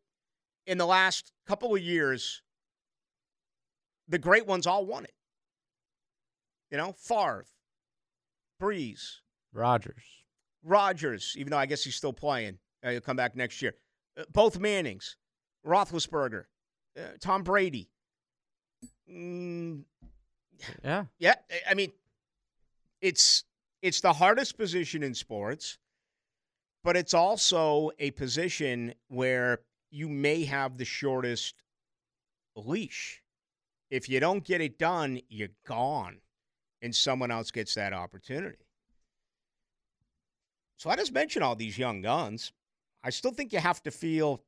in the last couple of years. The great ones all won it. You know, Favre, Brees, Rogers. Rodgers, even though I guess he's still playing. Uh, he'll come back next year. Uh, both Mannings, Roethlisberger, uh, Tom Brady. Mm, Yeah. yeah, I- I mean, it's it's the hardest position in sports, but it's also a position where you may have the shortest leash. If you don't get it done, you're gone, and someone else gets that opportunity. So I just mentioned all these young guns. I still think you have to feel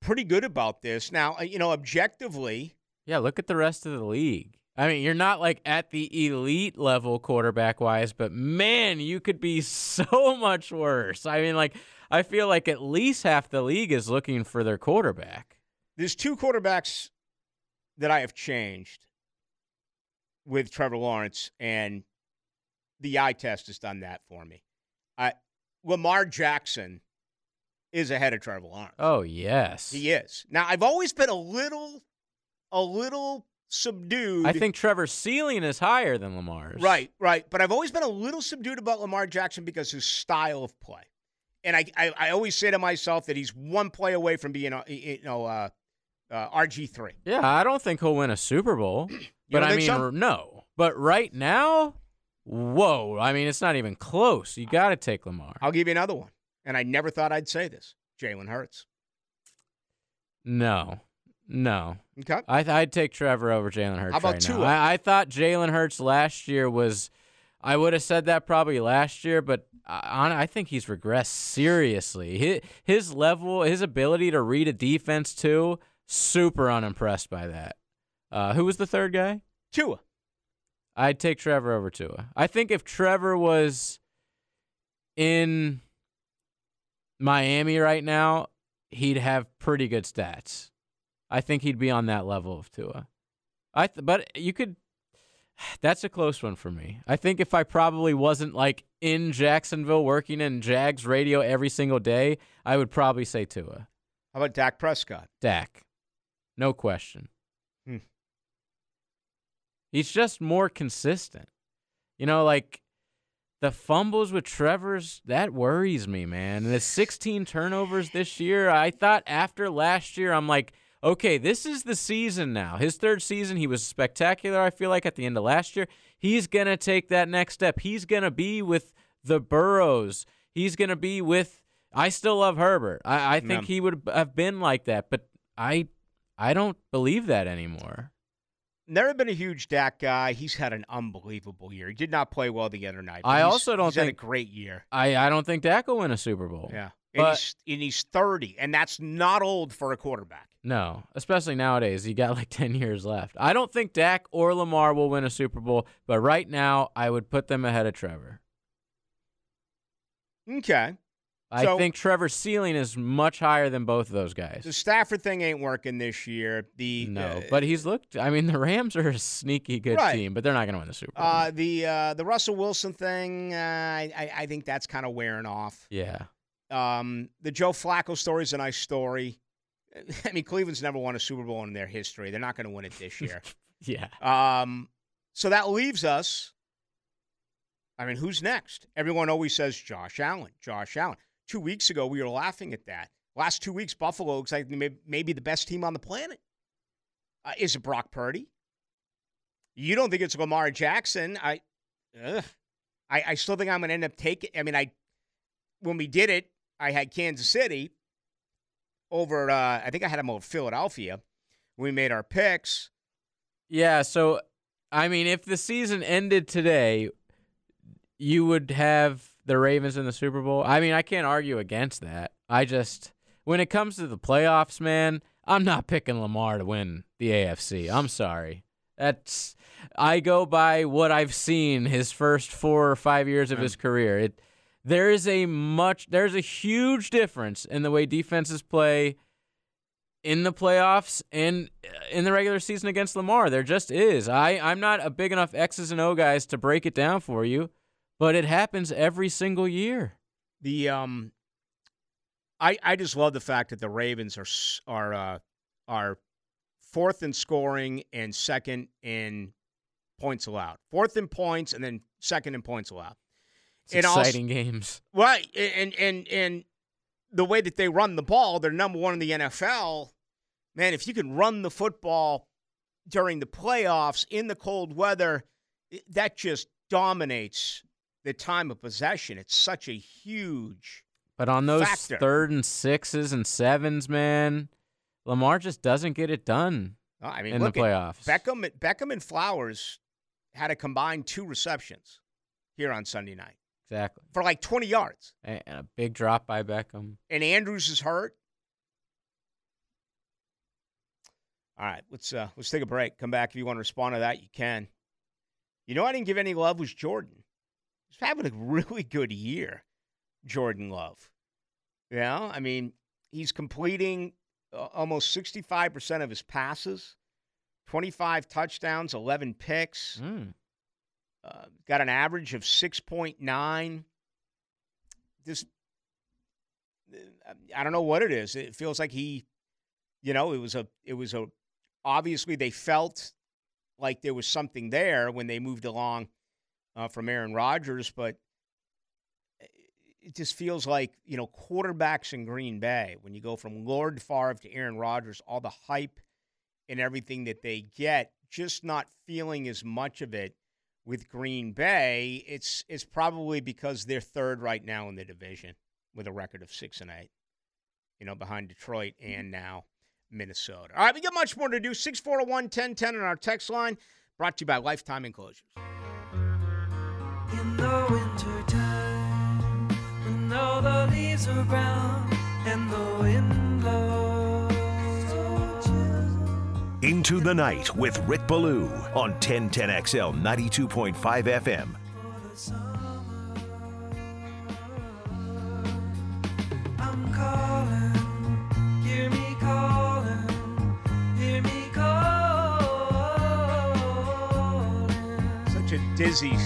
pretty good about this. Now, uh, you know, objectively, Yeah, look at the rest of the league. I mean, you're not like at the elite level quarterback wise, but man, you could be so much worse. I mean, like, I feel like at least half the league is looking for their quarterback. there's two quarterbacks that I have changed with Trevor Lawrence, and the eye test has done that for me. I, Lamar Jackson is ahead of Trevor Lawrence. Oh, yes. He is. Now, I've always been a little, a little subdued. I think Trevor's ceiling is higher than Lamar's. Right, right. But I've always been a little subdued about Lamar Jackson because his style of play. And I, I, I always say to myself that he's one play away from being, a, you know, uh, uh, RG three. Yeah, I don't think he'll win a Super Bowl. but I mean, so? no. But right now, whoa. I mean, it's not even close. You got to take Lamar. I'll give you another one. And I never thought I'd say this: Jalen Hurts. No. No. Okay. I th- I'd take Trevor over Jalen Hurts How about right now. I, I thought Jalen Hurts last year was. I would have said that probably last year, but I, I think he's regressed seriously. His, his level, his ability to read a defense too, super unimpressed by that. Uh, who was the third guy? Tua. I'd take Trevor over Tua. I think if Trevor was in Miami right now, he'd have pretty good stats. I think he'd be on that level of Tua. I th- but you could that's a close one for me. I think if I probably wasn't like in Jacksonville working in Jags radio every single day, I would probably say Tua. How about Dak Prescott? Dak. No question. Hmm. He's just more consistent. You know, like the fumbles with Trevor's, that worries me, man. And the 16 turnovers this year, I thought after last year, I'm like, okay, this is the season now. His third season, he was spectacular, I feel like, at the end of last year. He's going to take that next step. He's going to be with the Burrows. He's going to be with. I still love Herbert. I, I think he would have been like that, but I, I don't believe that anymore. Never been a huge Dak guy. He's had an unbelievable year. He did not play well the other night. I he's- also don't he's had a think- great year. I, I don't think Dak will win a Super Bowl. Yeah, and, But- he's, and he's thirty, and that's not old for a quarterback. No, especially nowadays. You got like 10 years left. I don't think Dak or Lamar will win a Super Bowl, but right now I would put them ahead of Trevor. Okay, I So- think Trevor's ceiling is much higher than both of those guys. the Stafford thing ain't working this year. The No, uh, but he's looked. I mean, the Rams are a sneaky good Right. team, but they're not going to win the Super Bowl. uh, the uh, the Russell Wilson thing, uh, I, I I think that's kind of wearing off. yeah. Um, the Joe Flacco story is a nice story. I mean, Cleveland's never won a Super Bowl in their history. They're not going to win it this year. Yeah. Um, so that leaves us. I mean, who's next? Everyone always says Josh Allen. Josh Allen. Two weeks ago, we were laughing at that. Last two weeks, Buffalo looks like maybe the best team on the planet. Uh, is it Brock Purdy? You don't think it's Lamar Jackson? I, ugh. I, I still think I'm going to end up taking. I mean, I when we did it, I had Kansas City over. Uh, I think I had them over Philadelphia. We made our picks. Yeah. So, I mean, if the season ended today, you would have the Ravens in the Super Bowl. I mean, I can't argue against that. I just, when it comes to the playoffs, man, I'm not picking Lamar to win the AFC. I'm sorry. That's, I go by what I've seen his first four or five years of his career. It, there is a much, there's a huge difference in the way defenses play in the playoffs and uh, in the regular season against Lamar. There just is. I, I'm not a big enough X's and O guys to break it down for you, but it happens every single year. The um, I I just love the fact that the Ravens are are uh, are fourth in scoring and second in points allowed. Fourth in points and then second in points allowed. It's It also- exciting games. Right, and and and the way that they run the ball, they're number one in the NFL. Man, if you can run the football during the playoffs in the cold weather, that just dominates the time of possession. It's such a huge. But on those Factor. third and sixes and sevens, man, Lamar just doesn't get it done I mean, in the playoffs. Beckham. Beckham and Flowers had a combined two receptions here on Sunday night exactly. for like twenty yards, And and a big drop by Beckham. and Andrews is hurt. All right, let's uh, let's take a break. Come back if you want to respond to that, you can. You know, I didn't give any love was Jordan. He's having a really good year, Jordan Love. You know, I mean, he's completing uh, almost sixty-five percent of his passes, twenty-five touchdowns, eleven picks. Mm. Uh, got an average of six point nine. This, I don't know what it is. It feels like he, you know, it was a, it was a. Obviously, they felt like there was something there when they moved along uh, from Aaron Rodgers, but it just feels like you know quarterbacks in Green Bay when you go from Lord Favre to Aaron Rodgers, all the hype and everything that they get, just not feeling as much of it with Green Bay. It's it's probably because they're third right now in the division with a record of six and eight. You know, behind Detroit and now Minnesota. All right, we got much more to do. 641 1010 on our text line, brought to you by Lifetime Enclosures. The are brown and the wind blows. Into the Night with Rick Ballou on 1010XL 92.5 FM. I'm calling, hear me calling, hear me calling. Such a dizzy,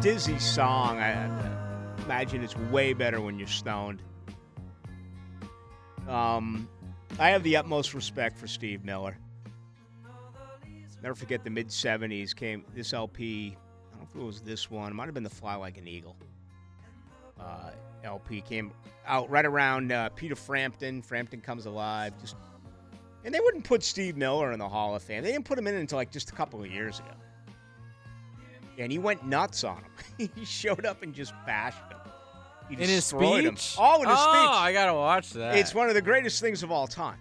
dizzy song. I I imagine it's way better when you're stoned. Um, I have the utmost respect for Steve Miller. Never forget the mid '70s came this LP. I don't know if it was this one. It might have been the Fly Like an Eagle. Uh, LP came out right around uh, Peter Frampton. Frampton comes alive. Just and they wouldn't put Steve Miller in the Hall of Fame. They didn't put him in until like just a couple of years ago. And he went nuts on him. he showed up and just bashed. He In his destroyed him. speech? Oh, in his oh, speech. I gotta watch that. It's one of the greatest things of all time.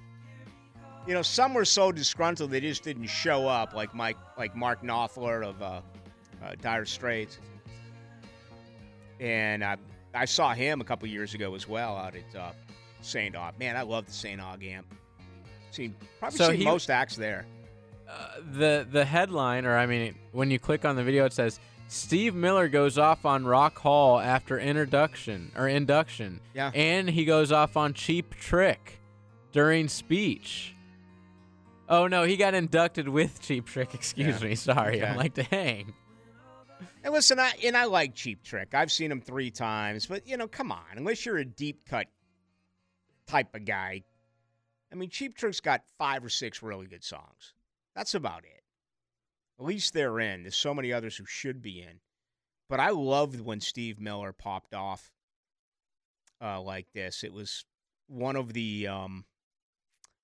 You know, some were so disgruntled they just didn't show up, like Mike, like Mark Knopfler of uh, uh, Dire Straits. And uh, I saw him a couple years ago as well out at uh, St. Aug. Man, I love the St. Aug amp. Seen probably So seen he- most acts there. Uh, the the headline, or I mean, when you click on the video, it says Steve Miller goes off on Rock Hall after introduction or induction. Yeah. and he goes off on Cheap Trick during speech. Oh no, he got inducted with Cheap Trick. Excuse Yeah. me, sorry. I'm Okay. like, dang. And listen, I and I like Cheap Trick. I've seen him three times, but you know, come on, unless you're a deep cut type of guy, I mean, Cheap Trick's got five or six really good songs. That's about it. At least they're in. There's so many others who should be in, but I loved when Steve Miller popped off uh, like this. It was one of the um,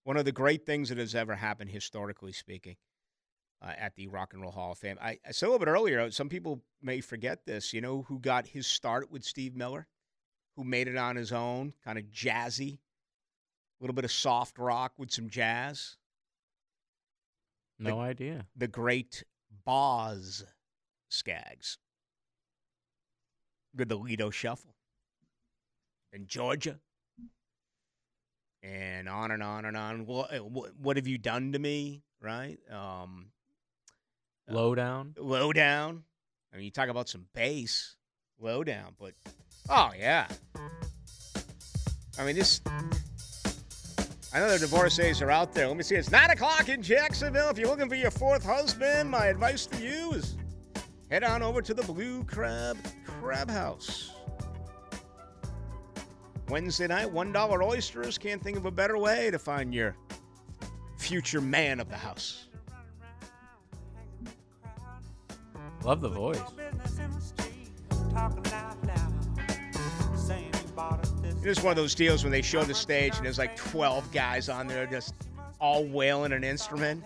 one of the great things that has ever happened historically speaking uh, at the Rock and Roll Hall of Fame. I, I said a little bit earlier, some people may forget this. You know who got his start with Steve Miller? Who made it on his own, kind of jazzy, a little bit of soft rock with some jazz? No idea. The great Boz Scaggs. With the Lido Shuffle. And Georgia. And on and on and on. What, what have you done to me? Right? Um, Uh, Lowdown. low down. I mean, you talk about some bass, low down, but oh yeah. I mean, this. I know the divorcees are out there. Let me see. It's nine o'clock in Jacksonville. If you're looking for your fourth husband, my advice to you is head on over to the Blue Crab Crab House. Wednesday night, one dollar oysters. Can't think of a better way to find your future man of the house. Love the voice. It is one of those deals when they show the stage and there's like 12 guys on there just all wailing an instrument.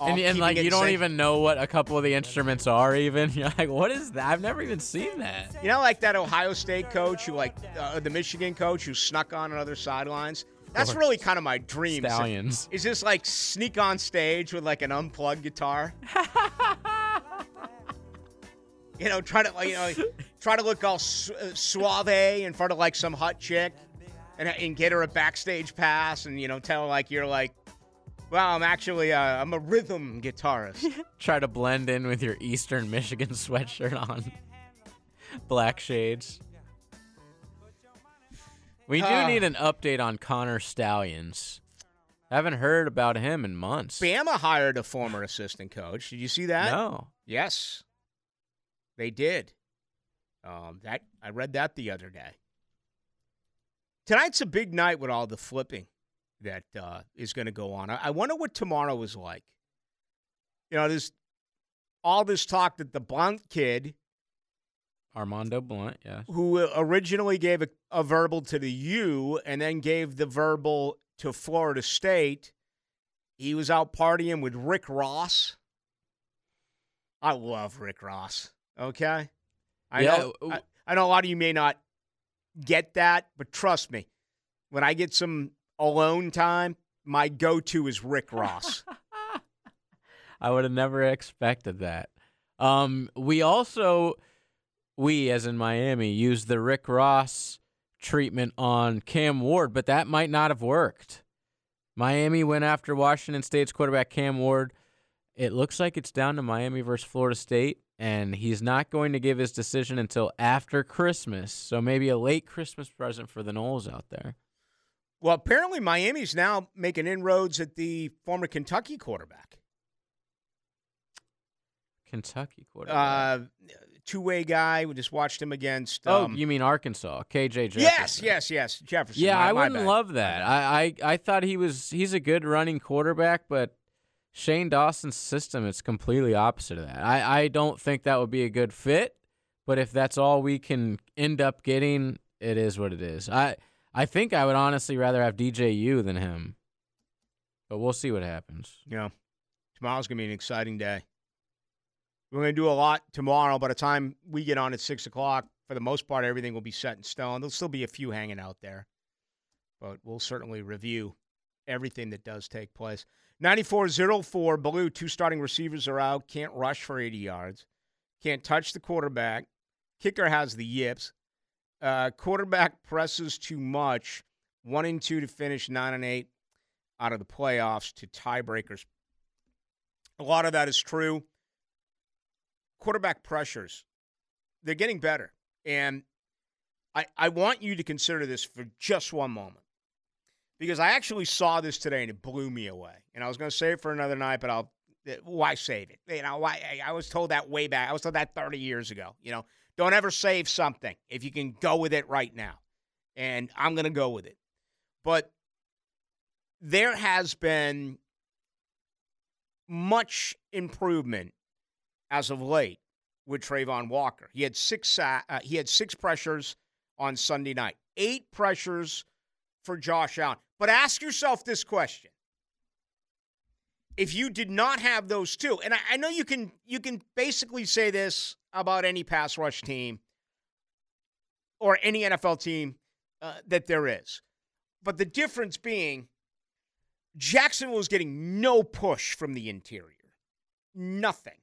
And, and like you don't sync. even know what a couple of the instruments are. Even you're like, what is that? I've never even seen that. You know, like that Ohio State coach who, like uh, the Michigan coach who snuck on on other sidelines? That's really kind of my dream. is- Stalions. Is just like sneak on stage with like an unplugged guitar. you know, try to you know, try to look all su- uh, suave in front of like some hot chick, and and get her a backstage pass, and you know, tell her like you're like, well, I'm actually uh, I'm a rhythm guitarist. Try to blend in with your Eastern Michigan sweatshirt on. Black shades. We do Ah. need an update on Connor Stalions. Haven't heard about him in months. Bama hired a former assistant coach. Did you see that? No. Yes, they did. Um, that I read that the other day. Tonight's a big night with all the flipping that uh, is going to go on. I, I wonder what tomorrow is like. You know, there's all this talk that the Blount kid, Armando Blount, yes. who originally gave a, a verbal to the U and then gave the verbal to Florida State, he was out partying with Rick Ross. I love Rick Ross. Okay, I Yeah, know. I, I know a lot of you may not get that, but trust me, when I get some alone time, my go-to is Rick Ross. I would have never expected that. Um, we also, we as in Miami, used the Rick Ross treatment on Cam Ward, but that might not have worked. Miami went after Washington State's quarterback Cam Ward. It looks like it's down to Miami versus Florida State, and he's not going to give his decision until after Christmas. So maybe a late Christmas present for the Noles out there. Well, apparently Miami's now making inroads at the former Kentucky quarterback. Kentucky quarterback. Uh, two way guy. We just watched him against. oh, Um, you mean Arkansas? KJ Jefferson. yes, yes, yes. Jefferson. Yeah, My- I my wouldn't bad. love that. I, I I thought he was he's a good running quarterback, but Shannon Dawson's system is completely opposite of that. I, I don't think that would be a good fit, but if that's all we can end up getting, it is what it is. I I think I would honestly rather have DJU than him. But we'll see what happens. Yeah. Tomorrow's to be an exciting day. We're to do a lot tomorrow. By the time we get on at 6 o'clock, for the most part, everything will be set in stone. There'll still be a few hanging out there, but we'll certainly review everything that does take place. 94-04, Blue, two starting receivers are out. Can't rush for 80 yards. Can't touch the quarterback. Kicker has the yips. Uh, quarterback presses too much. One and two to finish, nine and eight out of the playoffs to tiebreakers. A lot of that is true. Quarterback pressures, they're getting better. And I, I want you to consider this for just one moment because I actually saw this today and it blew me away. And I was going to save it for another night, but I'll, why save it? You know, why? I was told that way back. I was told that 30 years ago. You know, don't ever save something if you can go with it right now. And I'm going to go with it. But there has been much improvement as of late with Travon Walker. He had six uh, he had six pressures on Sunday night, eight pressures for Josh Allen. But ask yourself this question: If you did not have those two, and I, I know you can you can basically say this about any pass rush team or any NFL team uh, that there is, but the difference being Jacksonville was getting no push from the interior. Nothing.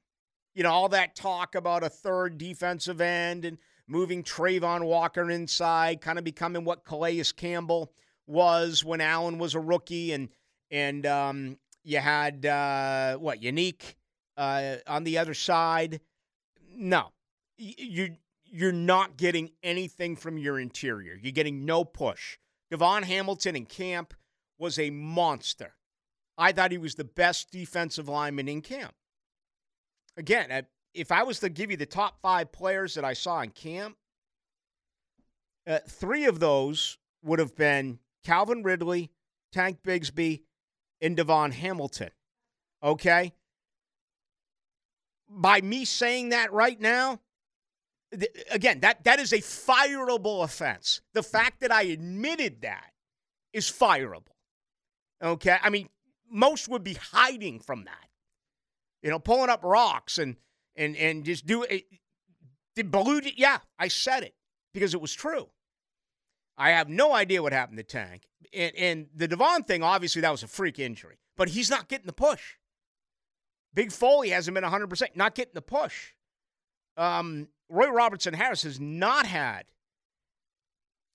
You know, all that talk about a third defensive end and moving Travon Walker inside, kind of becoming what Calais Campbell was when Allen was a rookie, and and um, you had uh, what Unique uh, on the other side. No, you you're not getting anything from your interior. You're getting no push. DaVon Hamilton in camp was a monster. I thought he was the best defensive lineman in camp. Again, if I was to give you the top five players that I saw in camp, uh, three of those would have been Calvin Ridley, Tank Bigsby, and DaVon Hamilton. Okay? By me saying that right now, th- again, that, that is a fireable offense. The fact that I admitted that is fireable. Okay? I mean, most would be hiding from that. You know, pulling up rocks and and and just do it. Did Ballou? Yeah, I said it because it was true. I have no idea what happened to Tank. And, and the DaVon thing, obviously, that was a freak injury, but he's not getting the push. Big Foley hasn't been 100%, not getting the push. Um, Roy Robertson Harris has not had.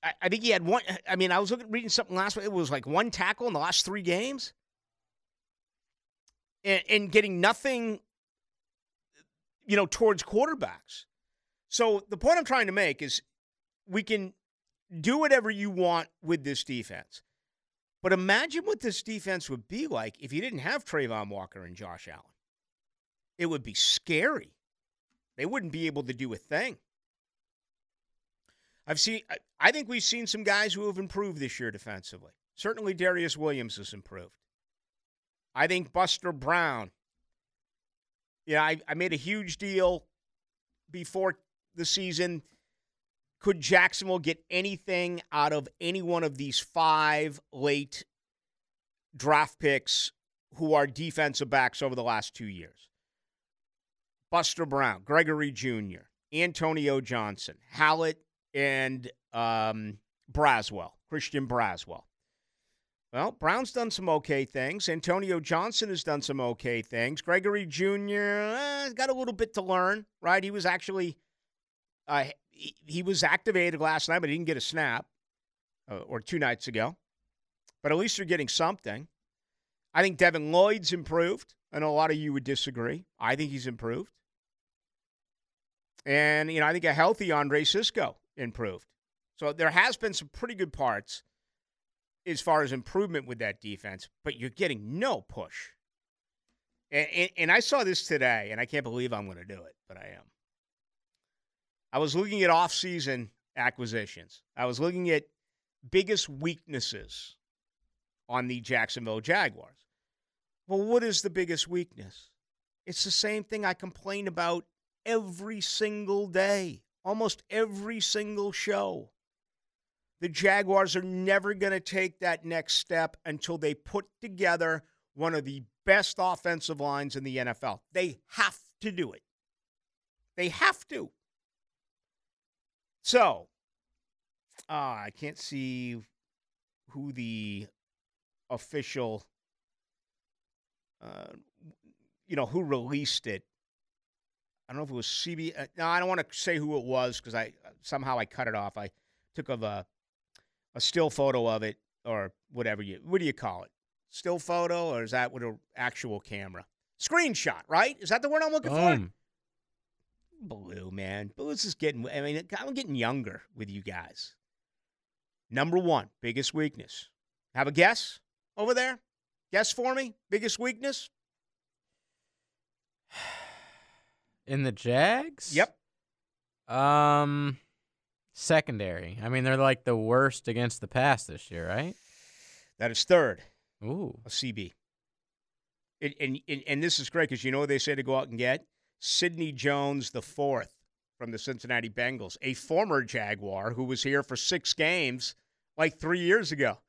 I, I think he had one. I mean, I was looking, reading something last week. It was like one tackle in the last three games and, and getting nothing, you know, towards quarterbacks. So the point I'm trying to make is we can do whatever you want with this defense. But imagine what this defense would be like if you didn't have Travon Walker and Josh Allen. It would be scary. They wouldn't be able to do a thing. I've seen I- think we've seen some guys who have improved this year defensively. Certainly Darious Williams has improved. I think Buster Brown. Yeah, I, I made a huge deal before the season. Could Jacksonville get anything out of any one of these five late draft picks who are defensive backs over the last two years? Buster Brown, Gregory Jr., Antonio Johnson, Hallett, and um, Braswell, Christian Braswell. Well, Brown's done some okay things. Antonio Johnson has done some okay things. Gregory Jr. Eh, got a little bit to learn, right? He was actually uh, he, was activated last night, but he didn't get a snap, uh, or two nights ago. But at least you're getting something. I think Devin Lloyd's improved. Know a lot of you would disagree. I think he's improved. And, you know, I think a healthy Andre Cisco improved. So there has been some pretty good parts as far as improvement with that defense, but you're getting no push. And, and, and I saw this today, and I can't believe I'm going to do it, but I am. I was looking at off-season acquisitions. I was looking at biggest weaknesses on the Jacksonville Jaguars. Well, what is the biggest weakness? It's the same thing I complain about every single day, almost every single show. The Jaguars are never going to take that next step until they put together one of the best offensive lines in the NFL. They have to do it. They have to. So, uh, I can't see who the official, uh, you know, who released it. I don't know if it was CB. Uh, no, I don't want to say who it was because I somehow I cut it off. I took of a a still photo of it or whatever you what do you call it? Still photo or is that with an actual camera? Screenshot, right? Is that the word I'm looking for? Blue, man. Blue's is getting, I mean, I'm getting younger with you guys. Number one, biggest weakness. Have a guess over there? Guess for me? Biggest weakness? In the Jags? Yep. Um, secondary. I mean, they're like the worst against the pass this year, right? That is third, Ooh. a CB. And, and, and, and this is great because you know what they say to go out and get? Sidney Jones the fourth from the Cincinnati Bengals, a former Jaguar who was here for six games like three years ago.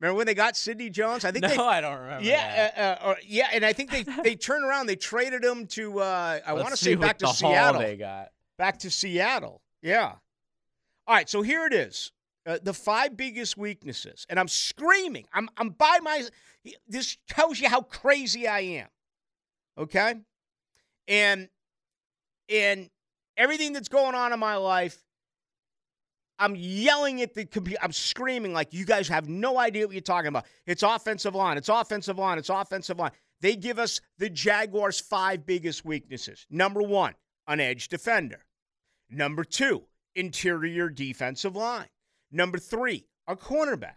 Remember when they got Sidney Jones? I think No, they I don't remember. Yeah, uh, uh, or, yeah, and I think they they turned around. They traded him to uh, I want to see say back to Seattle. They got. Back to Seattle. Yeah. All right, so here it is. Uh, the five biggest weaknesses, and I'm screaming. I'm I'm by my. This tells you how crazy I am. Okay, and and everything that's going on in my life, I'm yelling at the computer. I'm screaming like you guys have no idea what you're talking about. It's offensive line. It's offensive line. It's offensive line. They give us the Jaguars' five biggest weaknesses. Number one, an edge defender. Number two, interior defensive line. Number three, a cornerback.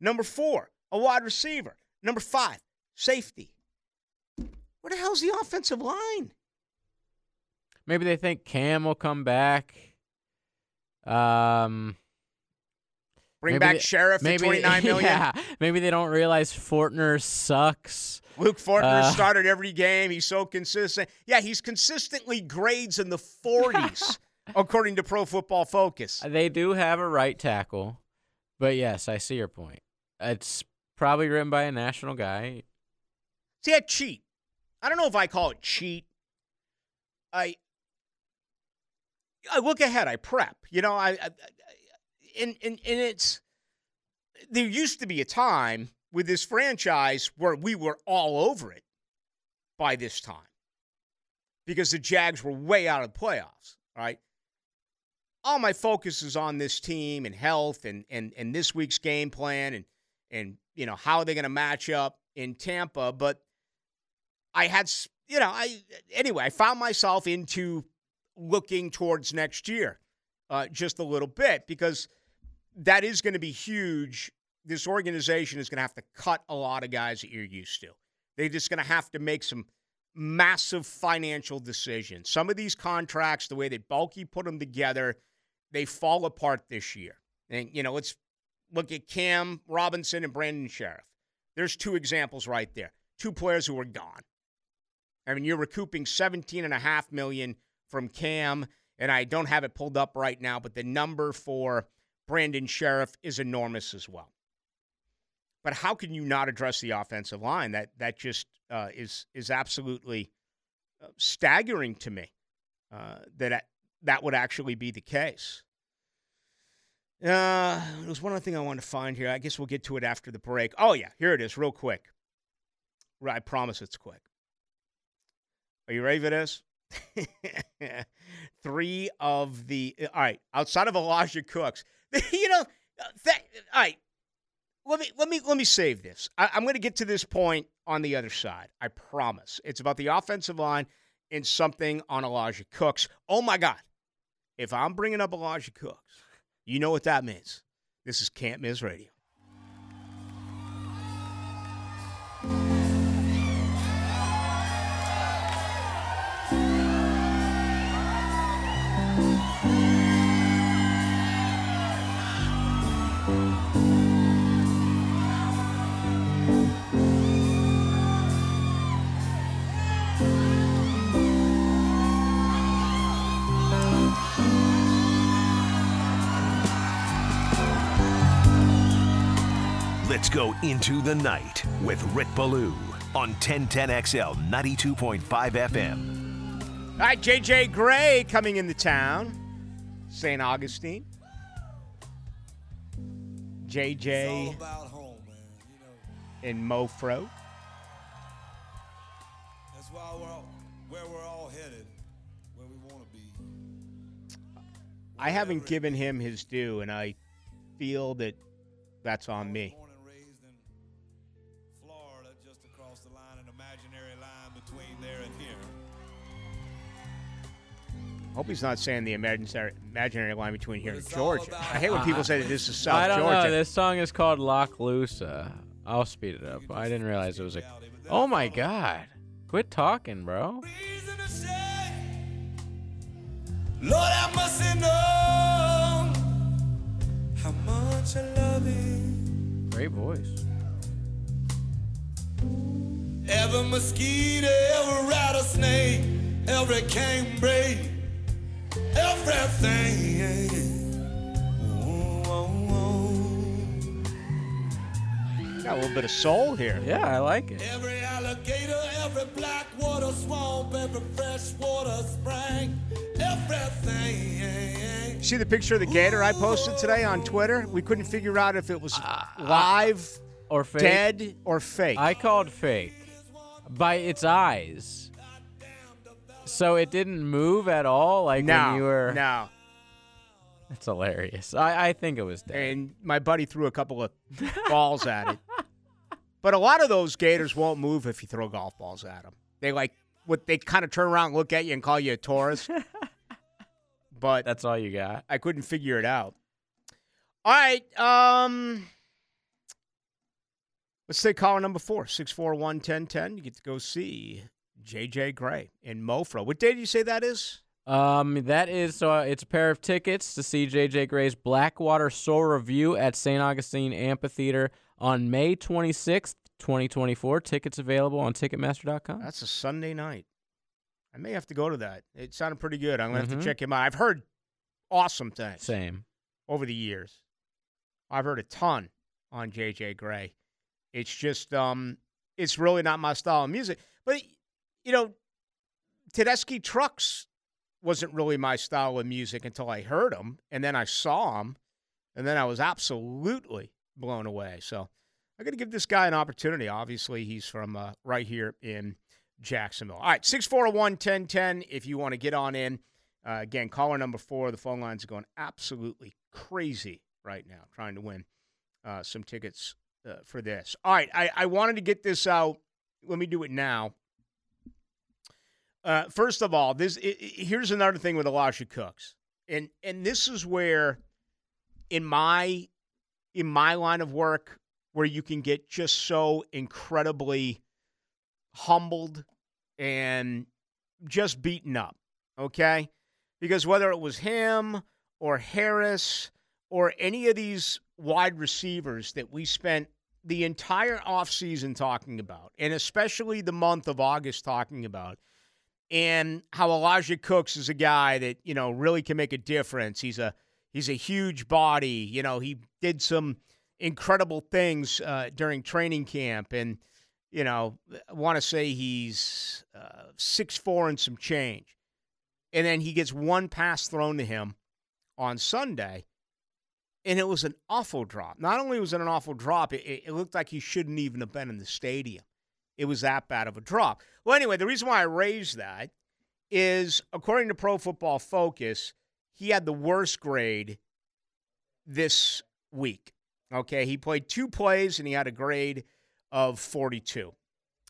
Number four, a wide receiver. Number five, safety. Where the hell's the offensive line? Maybe they think Cam will come back. Um, Bring back they- Scherff for maybe twenty nine million. Yeah, maybe they don't realize Fortner sucks. Luke Fortner Uh, started every game. He's so consistent. Yeah, he's consistently grades in the 40s, according to Pro Football Focus. They do have a right tackle, but yes, I see your point. It's probably written by a national guy. See, I cheat. I don't know if I call it cheat. I I look ahead. I prep. You know, I, I, and, and and it's there used to be a time with this franchise where we were all over it by this time because the Jags were way out of the playoffs. Right. All my focus is on this team and health and and and this week's game plan and and you know how are they're going to match up in Tampa. But I had you know I anyway I found myself into looking towards next year uh, just a little bit because that is going to be huge. This organization is going to have to cut a lot of guys that you're used to. They're just going to have to make some massive financial decisions. Some of these contracts, the way that Baalke put them together, they fall apart this year. And, you know, let's look at Cam Robinson and Brandon Scherff. There's two examples right there. Two players who are gone. I mean, you're recouping 17 and a half million from Cam, and I don't have it pulled up right now, but the number for Brandon Scherff is enormous as well. But how can you not address the offensive line? That that just uh, is is absolutely uh, staggering to me uh, that that would actually be the case. Uh, there was one other thing I wanted to find here. I guess we'll get to it after the break. Oh yeah, here it is, real quick. I promise it's quick. Are you ready for this? Three of the uh, all right outside of Elijah Cooks, you know. Uh, that, all right, let me let me let me save this. I, I'm going to get to this point on the other side. I promise. It's about the offensive line and something on Elijah Cooks. Oh my God. If I'm bringing up Elijah Cooks, you know what that means. This is Can't Miss Radio. Into the night with Rick Ballou on 1010XL 92.5 FM. All right, JJ Grey coming into town. St. Augustine. JJ about home. You know, and Mofro. that's why we're all, where we're all headed, where we want to be. I haven't given him his due, and I feel that that's on me. Hope he's not saying the imaginary, imaginary line between here and Georgia. I hate when people say that this is South I don't Georgia. know. This song is called Lochloosa. Uh, I'll speed it up. I didn't realize it was a. Oh my God! Quit talking, bro. Reason to say, Lord, I must know how much I love you. Great voice. Every mosquito, every rattlesnake, every canebrake, everything. Oh, oh, oh. Got a little bit of soul here. Yeah, I like it. Every alligator, every black water swamp, every freshwater spring, everything. See the picture of the gator I posted today on Twitter? We couldn't figure out if it was uh, live, Or fake. dead, or fake. I called fake by its eyes. So it didn't move at all, like no, when you were. no. That's hilarious. I, I think it was dead. And my buddy threw a couple of balls at it. But a lot of those gators won't move if you throw golf balls at them. They like what they kind of turn around, and look at you, and call you a tourist. but That's all you got. I couldn't figure it out. All right. Um, let's take caller number four, 641 1010. You get to go see JJ Grey in Mofro. What day did you say that is? Um, that is so. Uh, it's a pair of tickets to see JJ Grey's Blackwater Soul Review at St. Augustine Amphitheater on May 26th, 2024. Tickets available on Ticketmaster.com. That's a Sunday night. I may have to go to that. It sounded pretty good. I'm going to have to check him out. I've heard awesome things Same. over the years. I've heard a ton on JJ Grey. It's just um it's really not my style of music. But you know, Tedeschi Trucks wasn't really my style of music until I heard him and then I saw him and then I was absolutely blown away. So I'm going to give this guy an opportunity. Obviously, he's from uh, right here in Jacksonville. All right, 641 1010 if you want to get on in. Uh, again, caller number four. The phone lines are going absolutely crazy right now, trying to win uh, some tickets uh, for this. All right, I, I wanted to get this out. Let me do it now. Uh, first of all, this i i- here's another thing with Elijah Cooks, and and this is where, in my in my line of work, where you can get just so incredibly humbled and just beaten up. Okay, because whether it was him or Harris or any of these wide receivers that we spent the entire offseason talking about, and especially the month of August talking about, and how Elijah Cooks is a guy that, you know, really can make a difference. He's a he's a huge body. You know, he did some incredible things uh, during training camp and you know, I want to say he's uh, six four and some change, and then he gets one pass thrown to him on Sunday, and it was an awful drop. Not only was it an awful drop, it, it looked like he shouldn't even have been in the stadium. It was that bad of a drop. Well, anyway, the reason why I raised that is, according to Pro Football Focus, he had the worst grade this week. Okay, he played two plays and he had a grade of 42.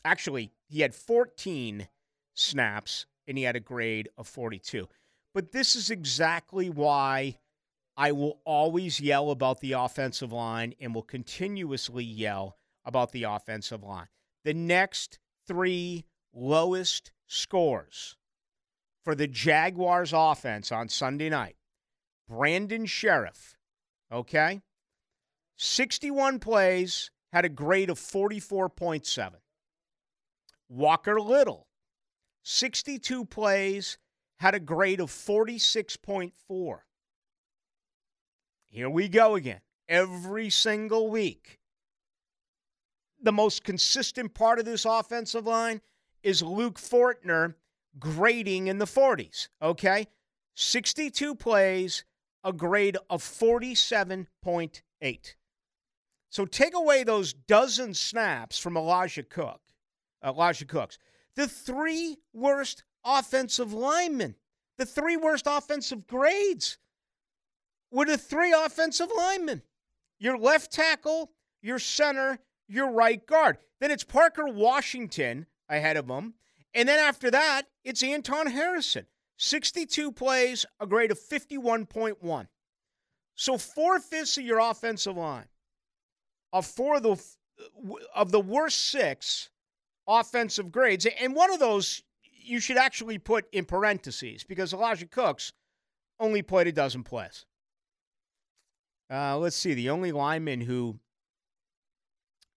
Actually, he had 14 snaps and he had a grade of 42. But this is exactly why I will always yell about the offensive line and will continuously yell about the offensive line. The next three lowest scores for the Jaguars offense on Sunday night Brandon Scherff, okay? 61 plays, had a grade of 44.7. Walker Little, 62 plays, had a grade of 46.4. Here we go again. Every single week. The most consistent part of this offensive line is Luke Fortner grading in the 40s, okay? 62 plays, a grade of 47.8. So take away those dozen snaps from Elijah Cook, Elijah Cooks. The three worst offensive linemen, the three worst offensive grades were the three offensive linemen. Your left tackle, your center, your right guard. Then it's Parker Washington ahead of him. And then after that, it's Anton Harrison. 62 plays, a grade of 51.1. So four fifths of your offensive line of four of the of the worst six offensive grades, and one of those you should actually put in parentheses because Elijah Cooks only played a dozen plays. Uh, let's see. The only lineman who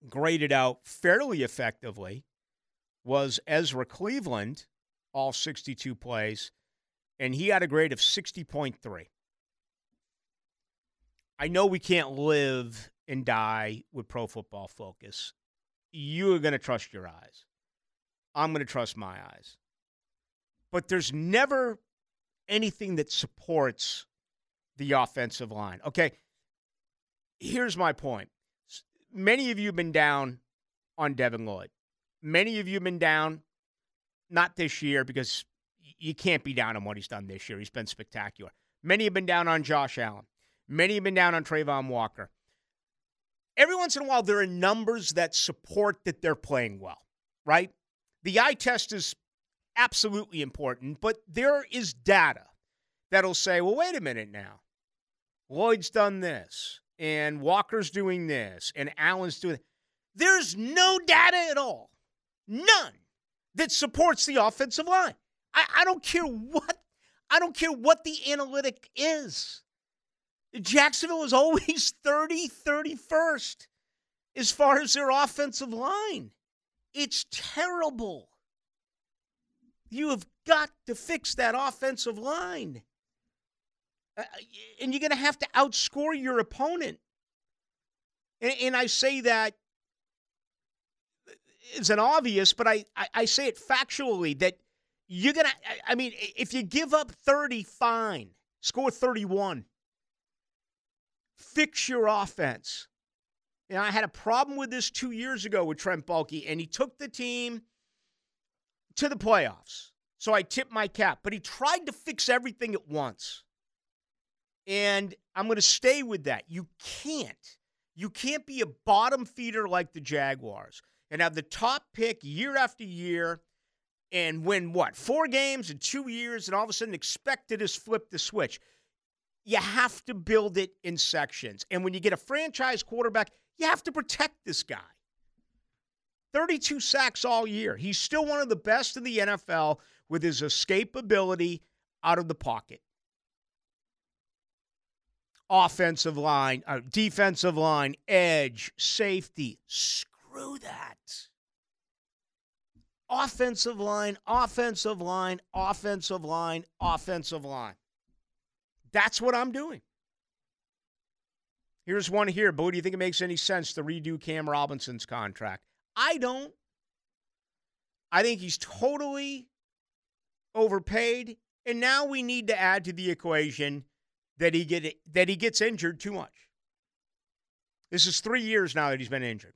graded out fairly effectively was Ezra Cleveland, all 62 plays, and he had a grade of 60.3. I know we can't live and die with pro football focus. You are going to trust your eyes. I'm going to trust my eyes. But there's never anything that supports the offensive line. Okay, here's my point. Many of you have been down on Devin Lloyd. Many of you have been down, not this year, because you can't be down on what he's done this year. He's been spectacular. Many have been down on Josh Allen. Many have been down on Travon Walker. Every once in a while, there are numbers that support that they're playing well, right? The eye test is absolutely important, but there is data that'll say, well, wait a minute now. Lloyd's done this, and Walker's doing this, and Allen's doing There's no data at all, none, that supports the offensive line. I, I don't care what I don't care what the analytic is. Jacksonville is always 30, 31st as far as their offensive line. It's terrible. You have got to fix that offensive line. Uh, and you're going to have to outscore your opponent. And, and, I say that it's an obvious, but I, I, I say it factually that you're going to, I mean, if you give up 30, fine. Score 31. Fix your offense. You know, I had a problem with this two years ago with Trent Baalke, and he took the team to the playoffs. So I tipped my cap, but he tried to fix everything at once. And I'm going to stay with that. You can't. You can't be a bottom feeder like the Jaguars and have the top pick year after year and win what? Four games in two years and all of a sudden expect to just flip the switch. You have to build it in sections. And when you get a franchise quarterback, you have to protect this guy. 32 sacks all year. He's still one of the best in the NFL with his escapability out of the pocket. Offensive line, uh, defensive line, edge, safety. Screw that. Offensive line, offensive line, offensive line, offensive line. That's what I'm doing. Here's one here. Bo, do you think it makes any sense to redo Cam Robinson's contract? I don't. I think he's totally overpaid, and now we need to add to the equation that he get that he gets injured too much. This is three years now that he's been injured,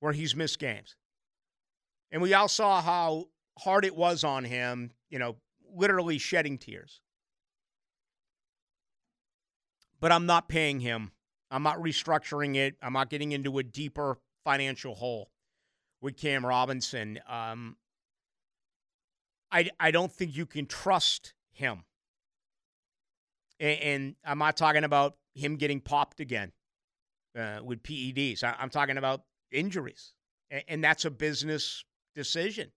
where he's missed games, and we all saw how hard it was on him. You know, literally shedding tears but I'm not paying him. I'm not restructuring it. I'm not getting into a deeper financial hole. with Cam Robinson. Um, I I don't think you can trust him. And, and I'm not talking about him getting popped again uh, with PEDs. I, I'm talking about injuries, and, and that's a business decision.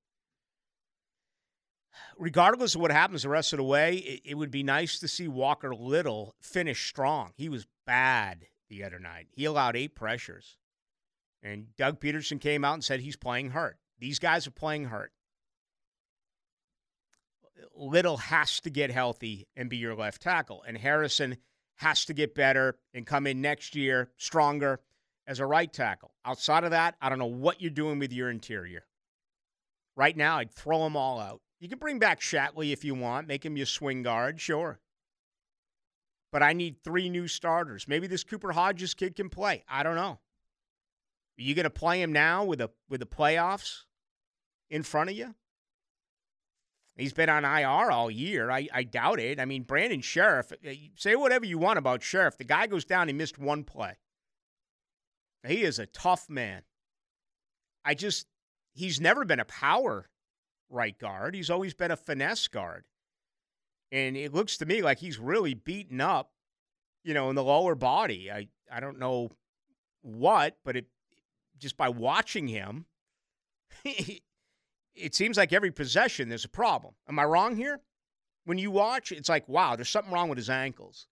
Regardless of what happens the rest of the way, it, it would be nice to see Walker Little finish strong. He was bad the other night. He allowed eight pressures. And Doug Pederson came out and said he's playing hurt. These guys are playing hurt. Little has to get healthy and be your left tackle. And Harrison has to get better and come in next year stronger as a right tackle. Outside of that, I don't know what you're doing with your interior. Right now, I'd throw them all out. You can bring back Shatley if you want, make him your swing guard, sure. But I need three new starters. Maybe this Cooper Hodges kid can play. I don't know. Are you going to play him now with the with the playoffs in front of you? He's been on IR all year. I, I doubt it. I mean, Brandon Scherff, uh, say whatever you want about Scherff. The guy goes down, he missed one play. He is a tough man. I just, he's never been a power right guard. He's always been a finesse guard. And it looks to me like he's really beaten up, you know, in the lower body. I, I don't know what, but it just by watching him, it seems like every possession there's a problem. Am I wrong here? When you watch, it's like, wow, there's something wrong with his ankles.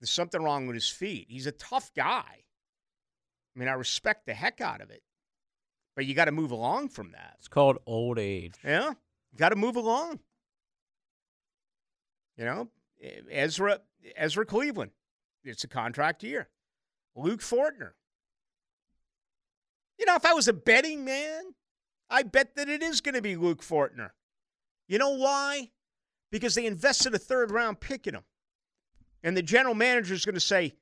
There's something wrong with his feet. He's a tough guy. I mean, I respect the heck out of it. But you got to move along from that. It's called old age. Yeah. You got to move along. You know, Ezra Ezra Cleveland. It's a contract year. Luke Fortner. You know, if I was a betting man, I bet that it is going to be Luke Fortner. You know why? Because they invested a third round pick in him. And the general manager is going to say,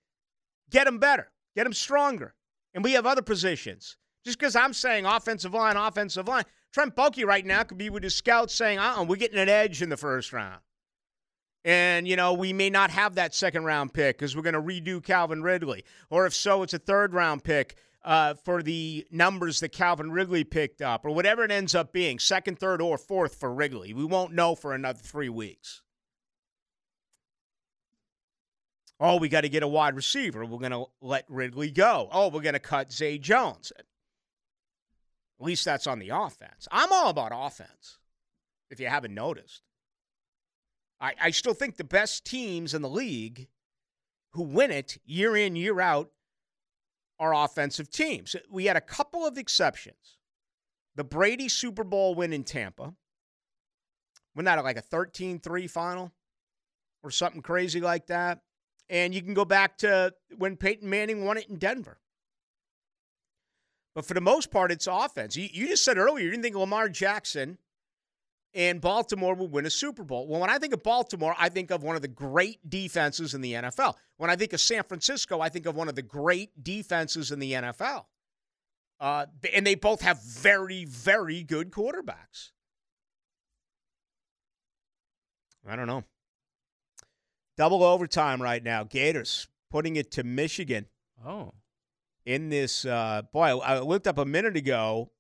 get him better, get him stronger. And we have other positions. Just because I'm saying offensive line, offensive line, Trent Baalke right now could be with his scouts saying, uh uh-uh, we're getting an edge in the first round. And, you know, we may not have that second round pick because we're going to redo Calvin Ridley. Or if so, it's a third round pick uh, for the numbers that Calvin Ridley picked up, or whatever it ends up being second, third, or fourth for Ridley. We won't know for another three weeks. Oh, we got to get a wide receiver. We're going to let Ridley go. Oh, we're going to cut Zay Jones. At least that's on the offense. I'm all about offense, if you haven't noticed. I, I still think the best teams in the league who win it year in, year out are offensive teams. We had a couple of exceptions. The Brady Super Bowl win in Tampa. Wasn't that like a 13 3 final or something crazy like that? And you can go back to when Peyton Manning won it in Denver. But for the most part, it's offense. You, you just said earlier you didn't think Lamar Jackson and Baltimore would win a Super Bowl. Well, when I think of Baltimore, I think of one of the great defenses in the NFL. When I think of San Francisco, I think of one of the great defenses in the NFL. Uh, and they both have very, very good quarterbacks. I don't know. Double overtime right now. Gators putting it to Michigan. Oh. In this, uh, boy, I looked up a minute ago.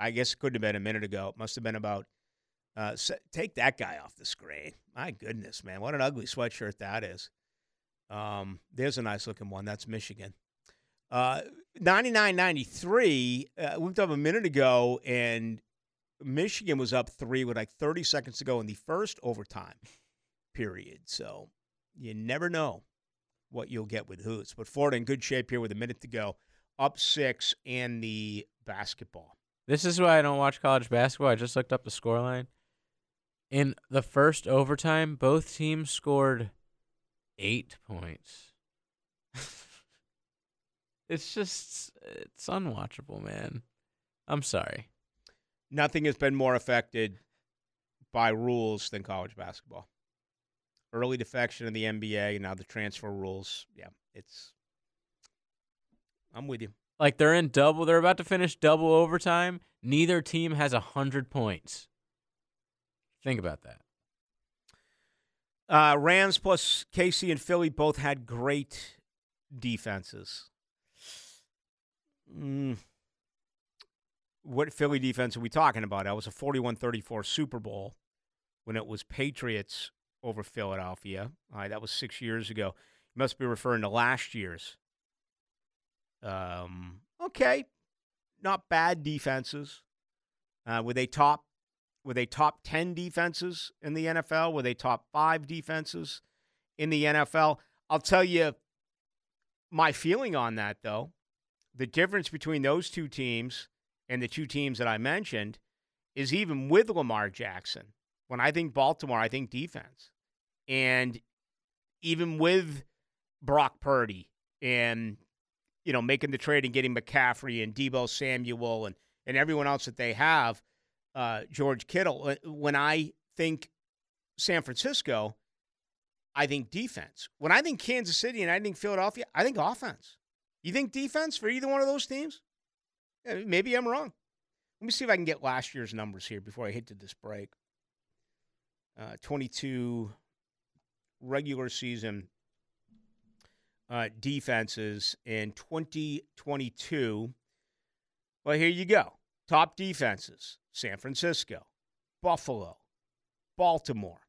I guess it couldn't have been a minute ago. It must have been about uh, so take that guy off the screen. My goodness, man, what an ugly sweatshirt that is. Um, there's a nice looking one. That's Michigan. Uh, 99-93, uh, looked up a minute ago, and Michigan was up three with like 30 seconds to go in the first overtime period. So you never know what you'll get with Hoots. But Florida in good shape here with a minute to go, up six, and the basketball. This is why I don't watch college basketball. I just looked up the scoreline. In the first overtime, both teams scored eight points. it's just, it's unwatchable, man. I'm sorry. Nothing has been more affected by rules than college basketball. Early defection of the NBA, now the transfer rules. Yeah, it's. I'm with you. Like they're in double, they're about to finish double overtime. Neither team has a hundred points. Think about that. Uh, Rams plus KC and Philly both had great defenses. Mm. what Philly defense are we talking about? That was a 41-34 Super Bowl when it was Patriots over Philadelphia. All right, that was six years ago. You must be referring to last year's. Um, okay, not bad defenses. Uh, were they top? Were they top ten defenses in the NFL? Were they top five defenses in the NFL? I'll tell you my feeling on that, though. The difference between those two teams and the two teams that I mentioned is even with Lamar Jackson. When I think Baltimore, I think defense. And even with Brock Purdy and, you know, making the trade and getting McCaffrey and Deebo Samuel and, and everyone else that they have, uh, George Kittle, uh, when I think San Francisco, I think defense. When I think Kansas City and I think Philadelphia, I think offense. You think defense for either one of those teams? Maybe I'm wrong. Let me see if I can get last year's numbers here before I hit to this break. Uh, 22 regular season uh, defenses in 2022. Well, here you go. Top defenses San Francisco, Buffalo, Baltimore,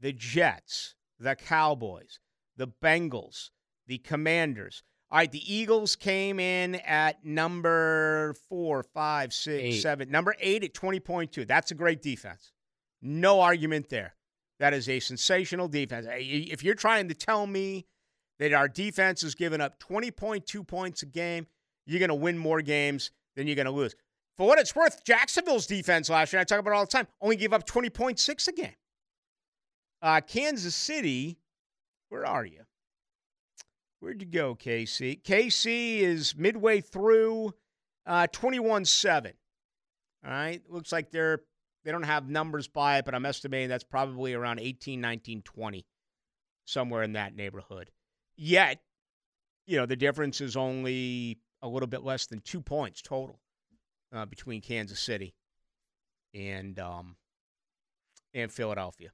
the Jets, the Cowboys, the Bengals, the Commanders. All right, the Eagles came in at number four, five, six, Eight. seven. Number eight at 20.2. That's a great defense. No argument there. That is a sensational defense. If you're trying to tell me that our defense is giving up 20.2 points a game, you're going to win more games than you're going to lose. For what it's worth, Jacksonville's defense last year, I talk about all the time, only gave up 20.6 a game. Uh, Kansas City, where are you? Where'd you go, KC? KC is midway through uh, 21-7. All right. Looks like they're they don't have numbers by it, but I'm estimating that's probably around 18, 19, 20, somewhere in that neighborhood. Yet, you know, the difference is only a little bit less than two points total uh, between Kansas City and um, and Philadelphia.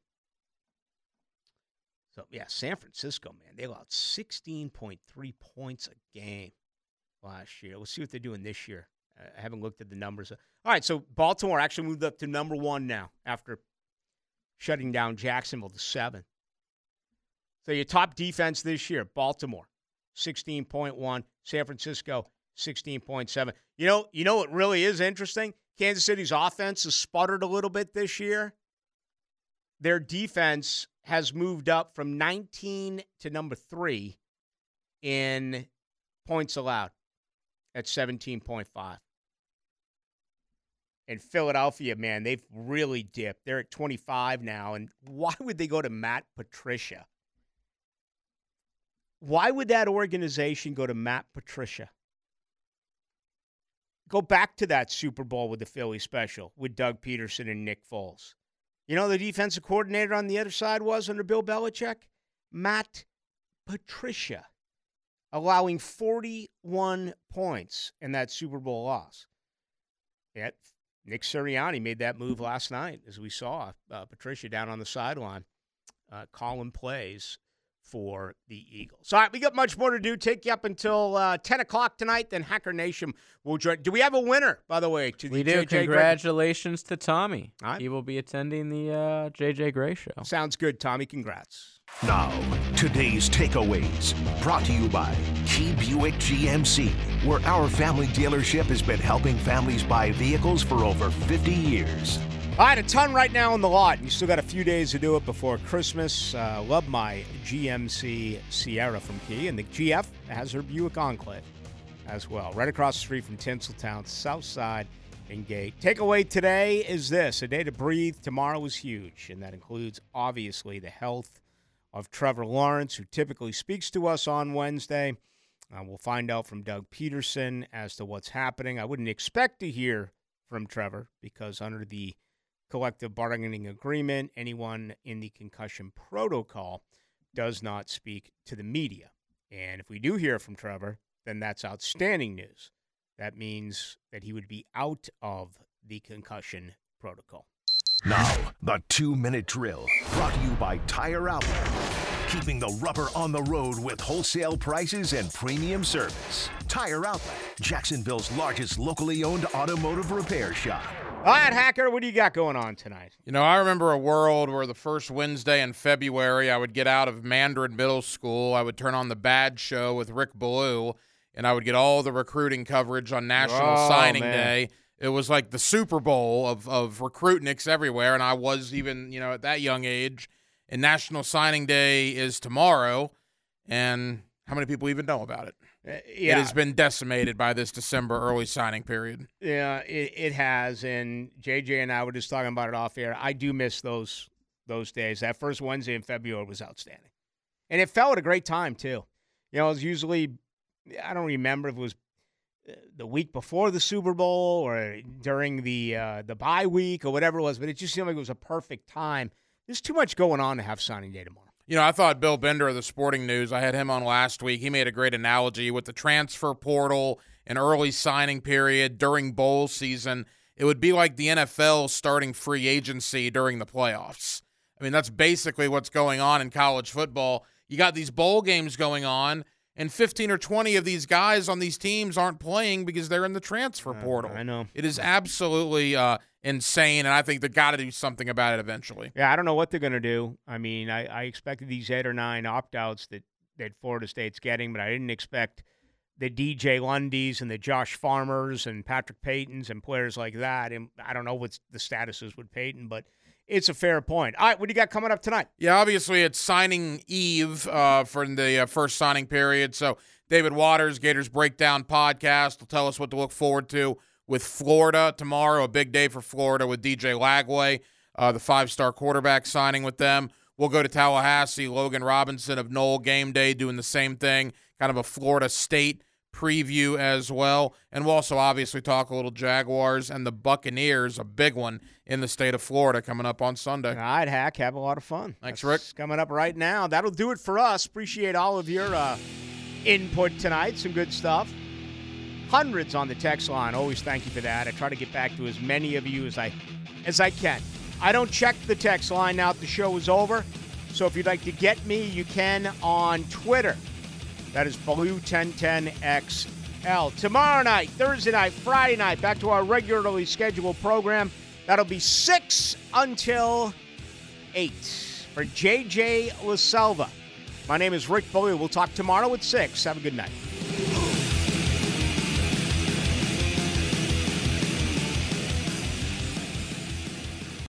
So yeah, San Francisco, man, they allowed 16.3 points a game last year. Let's see what they're doing this year. I haven't looked at the numbers. All right, so Baltimore actually moved up to number one now after shutting down Jacksonville to seven. So your top defense this year, Baltimore, 16.1, San Francisco, 16.7. You know, you know what really is interesting? Kansas City's offense has sputtered a little bit this year. Their defense has moved up from 19 to number three in points allowed at 17.5. And Philadelphia, man, they've really dipped. They're at 25 now. And why would they go to Matt Patricia? Why would that organization go to Matt Patricia? Go back to that Super Bowl with the Philly special with Doug Pederson and Nick Foles. You know the defensive coordinator on the other side was under Bill Belichick? Matt Patricia, allowing 41 points in that Super Bowl loss. Yet Nick Sirianni made that move last night, as we saw uh, Patricia down on the sideline uh, calling plays for the Eagles. All right, we got much more to do. Take you up until uh, 10 o'clock tonight. Then Hacker Nation will join. Do we have a winner, by the way? To the We do. JJ Greg- Congratulations to Tommy. All right. He will be attending the uh, JJ Grey show. Sounds good, Tommy. Congrats. Now, today's takeaways brought to you by Key Buick GMC, where our family dealership has been helping families buy vehicles for over 50 years. All right, a ton right now in the lot. You still got a few days to do it before Christmas. Uh, love my GMC Sierra from Key, and the GF has her Buick Enclave as well, right across the street from Tinseltown, South Side and Gate. Takeaway today is this: a day to breathe. Tomorrow is huge, and that includes obviously the health of Trevor Lawrence, who typically speaks to us on Wednesday. Uh, we'll find out from Doug Pederson as to what's happening. I wouldn't expect to hear from Trevor because under the collective bargaining agreement, anyone in the concussion protocol does not speak to the media. And if we do hear from Trevor, then that's outstanding news. That means that he would be out of the concussion protocol. Now, the two minute drill brought to you by Tire Outlet. Keeping the rubber on the road with wholesale prices and premium service. Tire Outlet, Jacksonville's largest locally owned automotive repair shop. All right, Hacker, what do you got going on tonight? You know, I remember a world where the first Wednesday in February, I would get out of Mandarin Middle School. I would turn on the Bad Show with Rick Ballou, and I would get all the recruiting coverage on National Oh, Signing man. Day. It was like the Super Bowl of, of recruitniks everywhere, and I was even, you know, at that young age. And National Signing Day is tomorrow, and how many people even know about it? Uh, It has been decimated by this December early signing period. yeah, it, it has. And JJ and I were just talking about it off air. I do miss those those days. That first Wednesday in February was outstanding, and it fell at a great time too. You know, it was usually I don't remember if it was uh, the week before the Super Bowl or during the uh, the bye week or whatever it was, but it just seemed like it was a perfect time. There's too much going on to have signing day tomorrow. You know, I thought Bill Bender of the Sporting News, I had him on last week. He made a great analogy with the transfer portal and early signing period during bowl season. It would be like the NFL starting free agency during the playoffs. I mean, that's basically what's going on in college football. You got these bowl games going on, and 15 or 20 of these guys on these teams aren't playing because they're in the transfer portal. I know. It is absolutely uh, insane, and I think they've got to do something about it eventually. Yeah, I don't know what they're going to do. I mean, I, I expected these eight or nine opt outs that, that Florida State's getting, but I didn't expect the DJ Lundys and the Josh Farmers and Patrick Paytons and players like that. And I don't know what the status is with Payton, but it's a fair point. All right, what do you got coming up tonight? Yeah, obviously it's signing eve uh, for the uh, first signing period. So David Waters, Gators Breakdown podcast, will tell us what to look forward to with Florida tomorrow. A big day for Florida with DJ Lagway, uh, the five-star quarterback signing with them. We'll go to Tallahassee. Logan Robinson of Nole Game Day doing the same thing, kind of a Florida State preview as well. And we'll also obviously talk a little Jaguars and the Buccaneers, a big one in the state of Florida coming up on Sunday. All right, Hack, have a lot of fun. Thanks, That's Coming up right now. That'll do it for us. Appreciate all of your uh, input tonight. Some good stuff. Hundreds on the text line. Always thank you for that. I try to get back to as many of you as I as I can. I don't check the text line now that the show is over. So if you'd like to get me, you can on Twitter. That is Ballou1010XL. Tomorrow night, Thursday night, Friday night, back to our regularly scheduled program. That'll be 6 until 8 for JJ LaSelva. My name is Rick Ballou. We'll talk tomorrow at 6. Have a good night.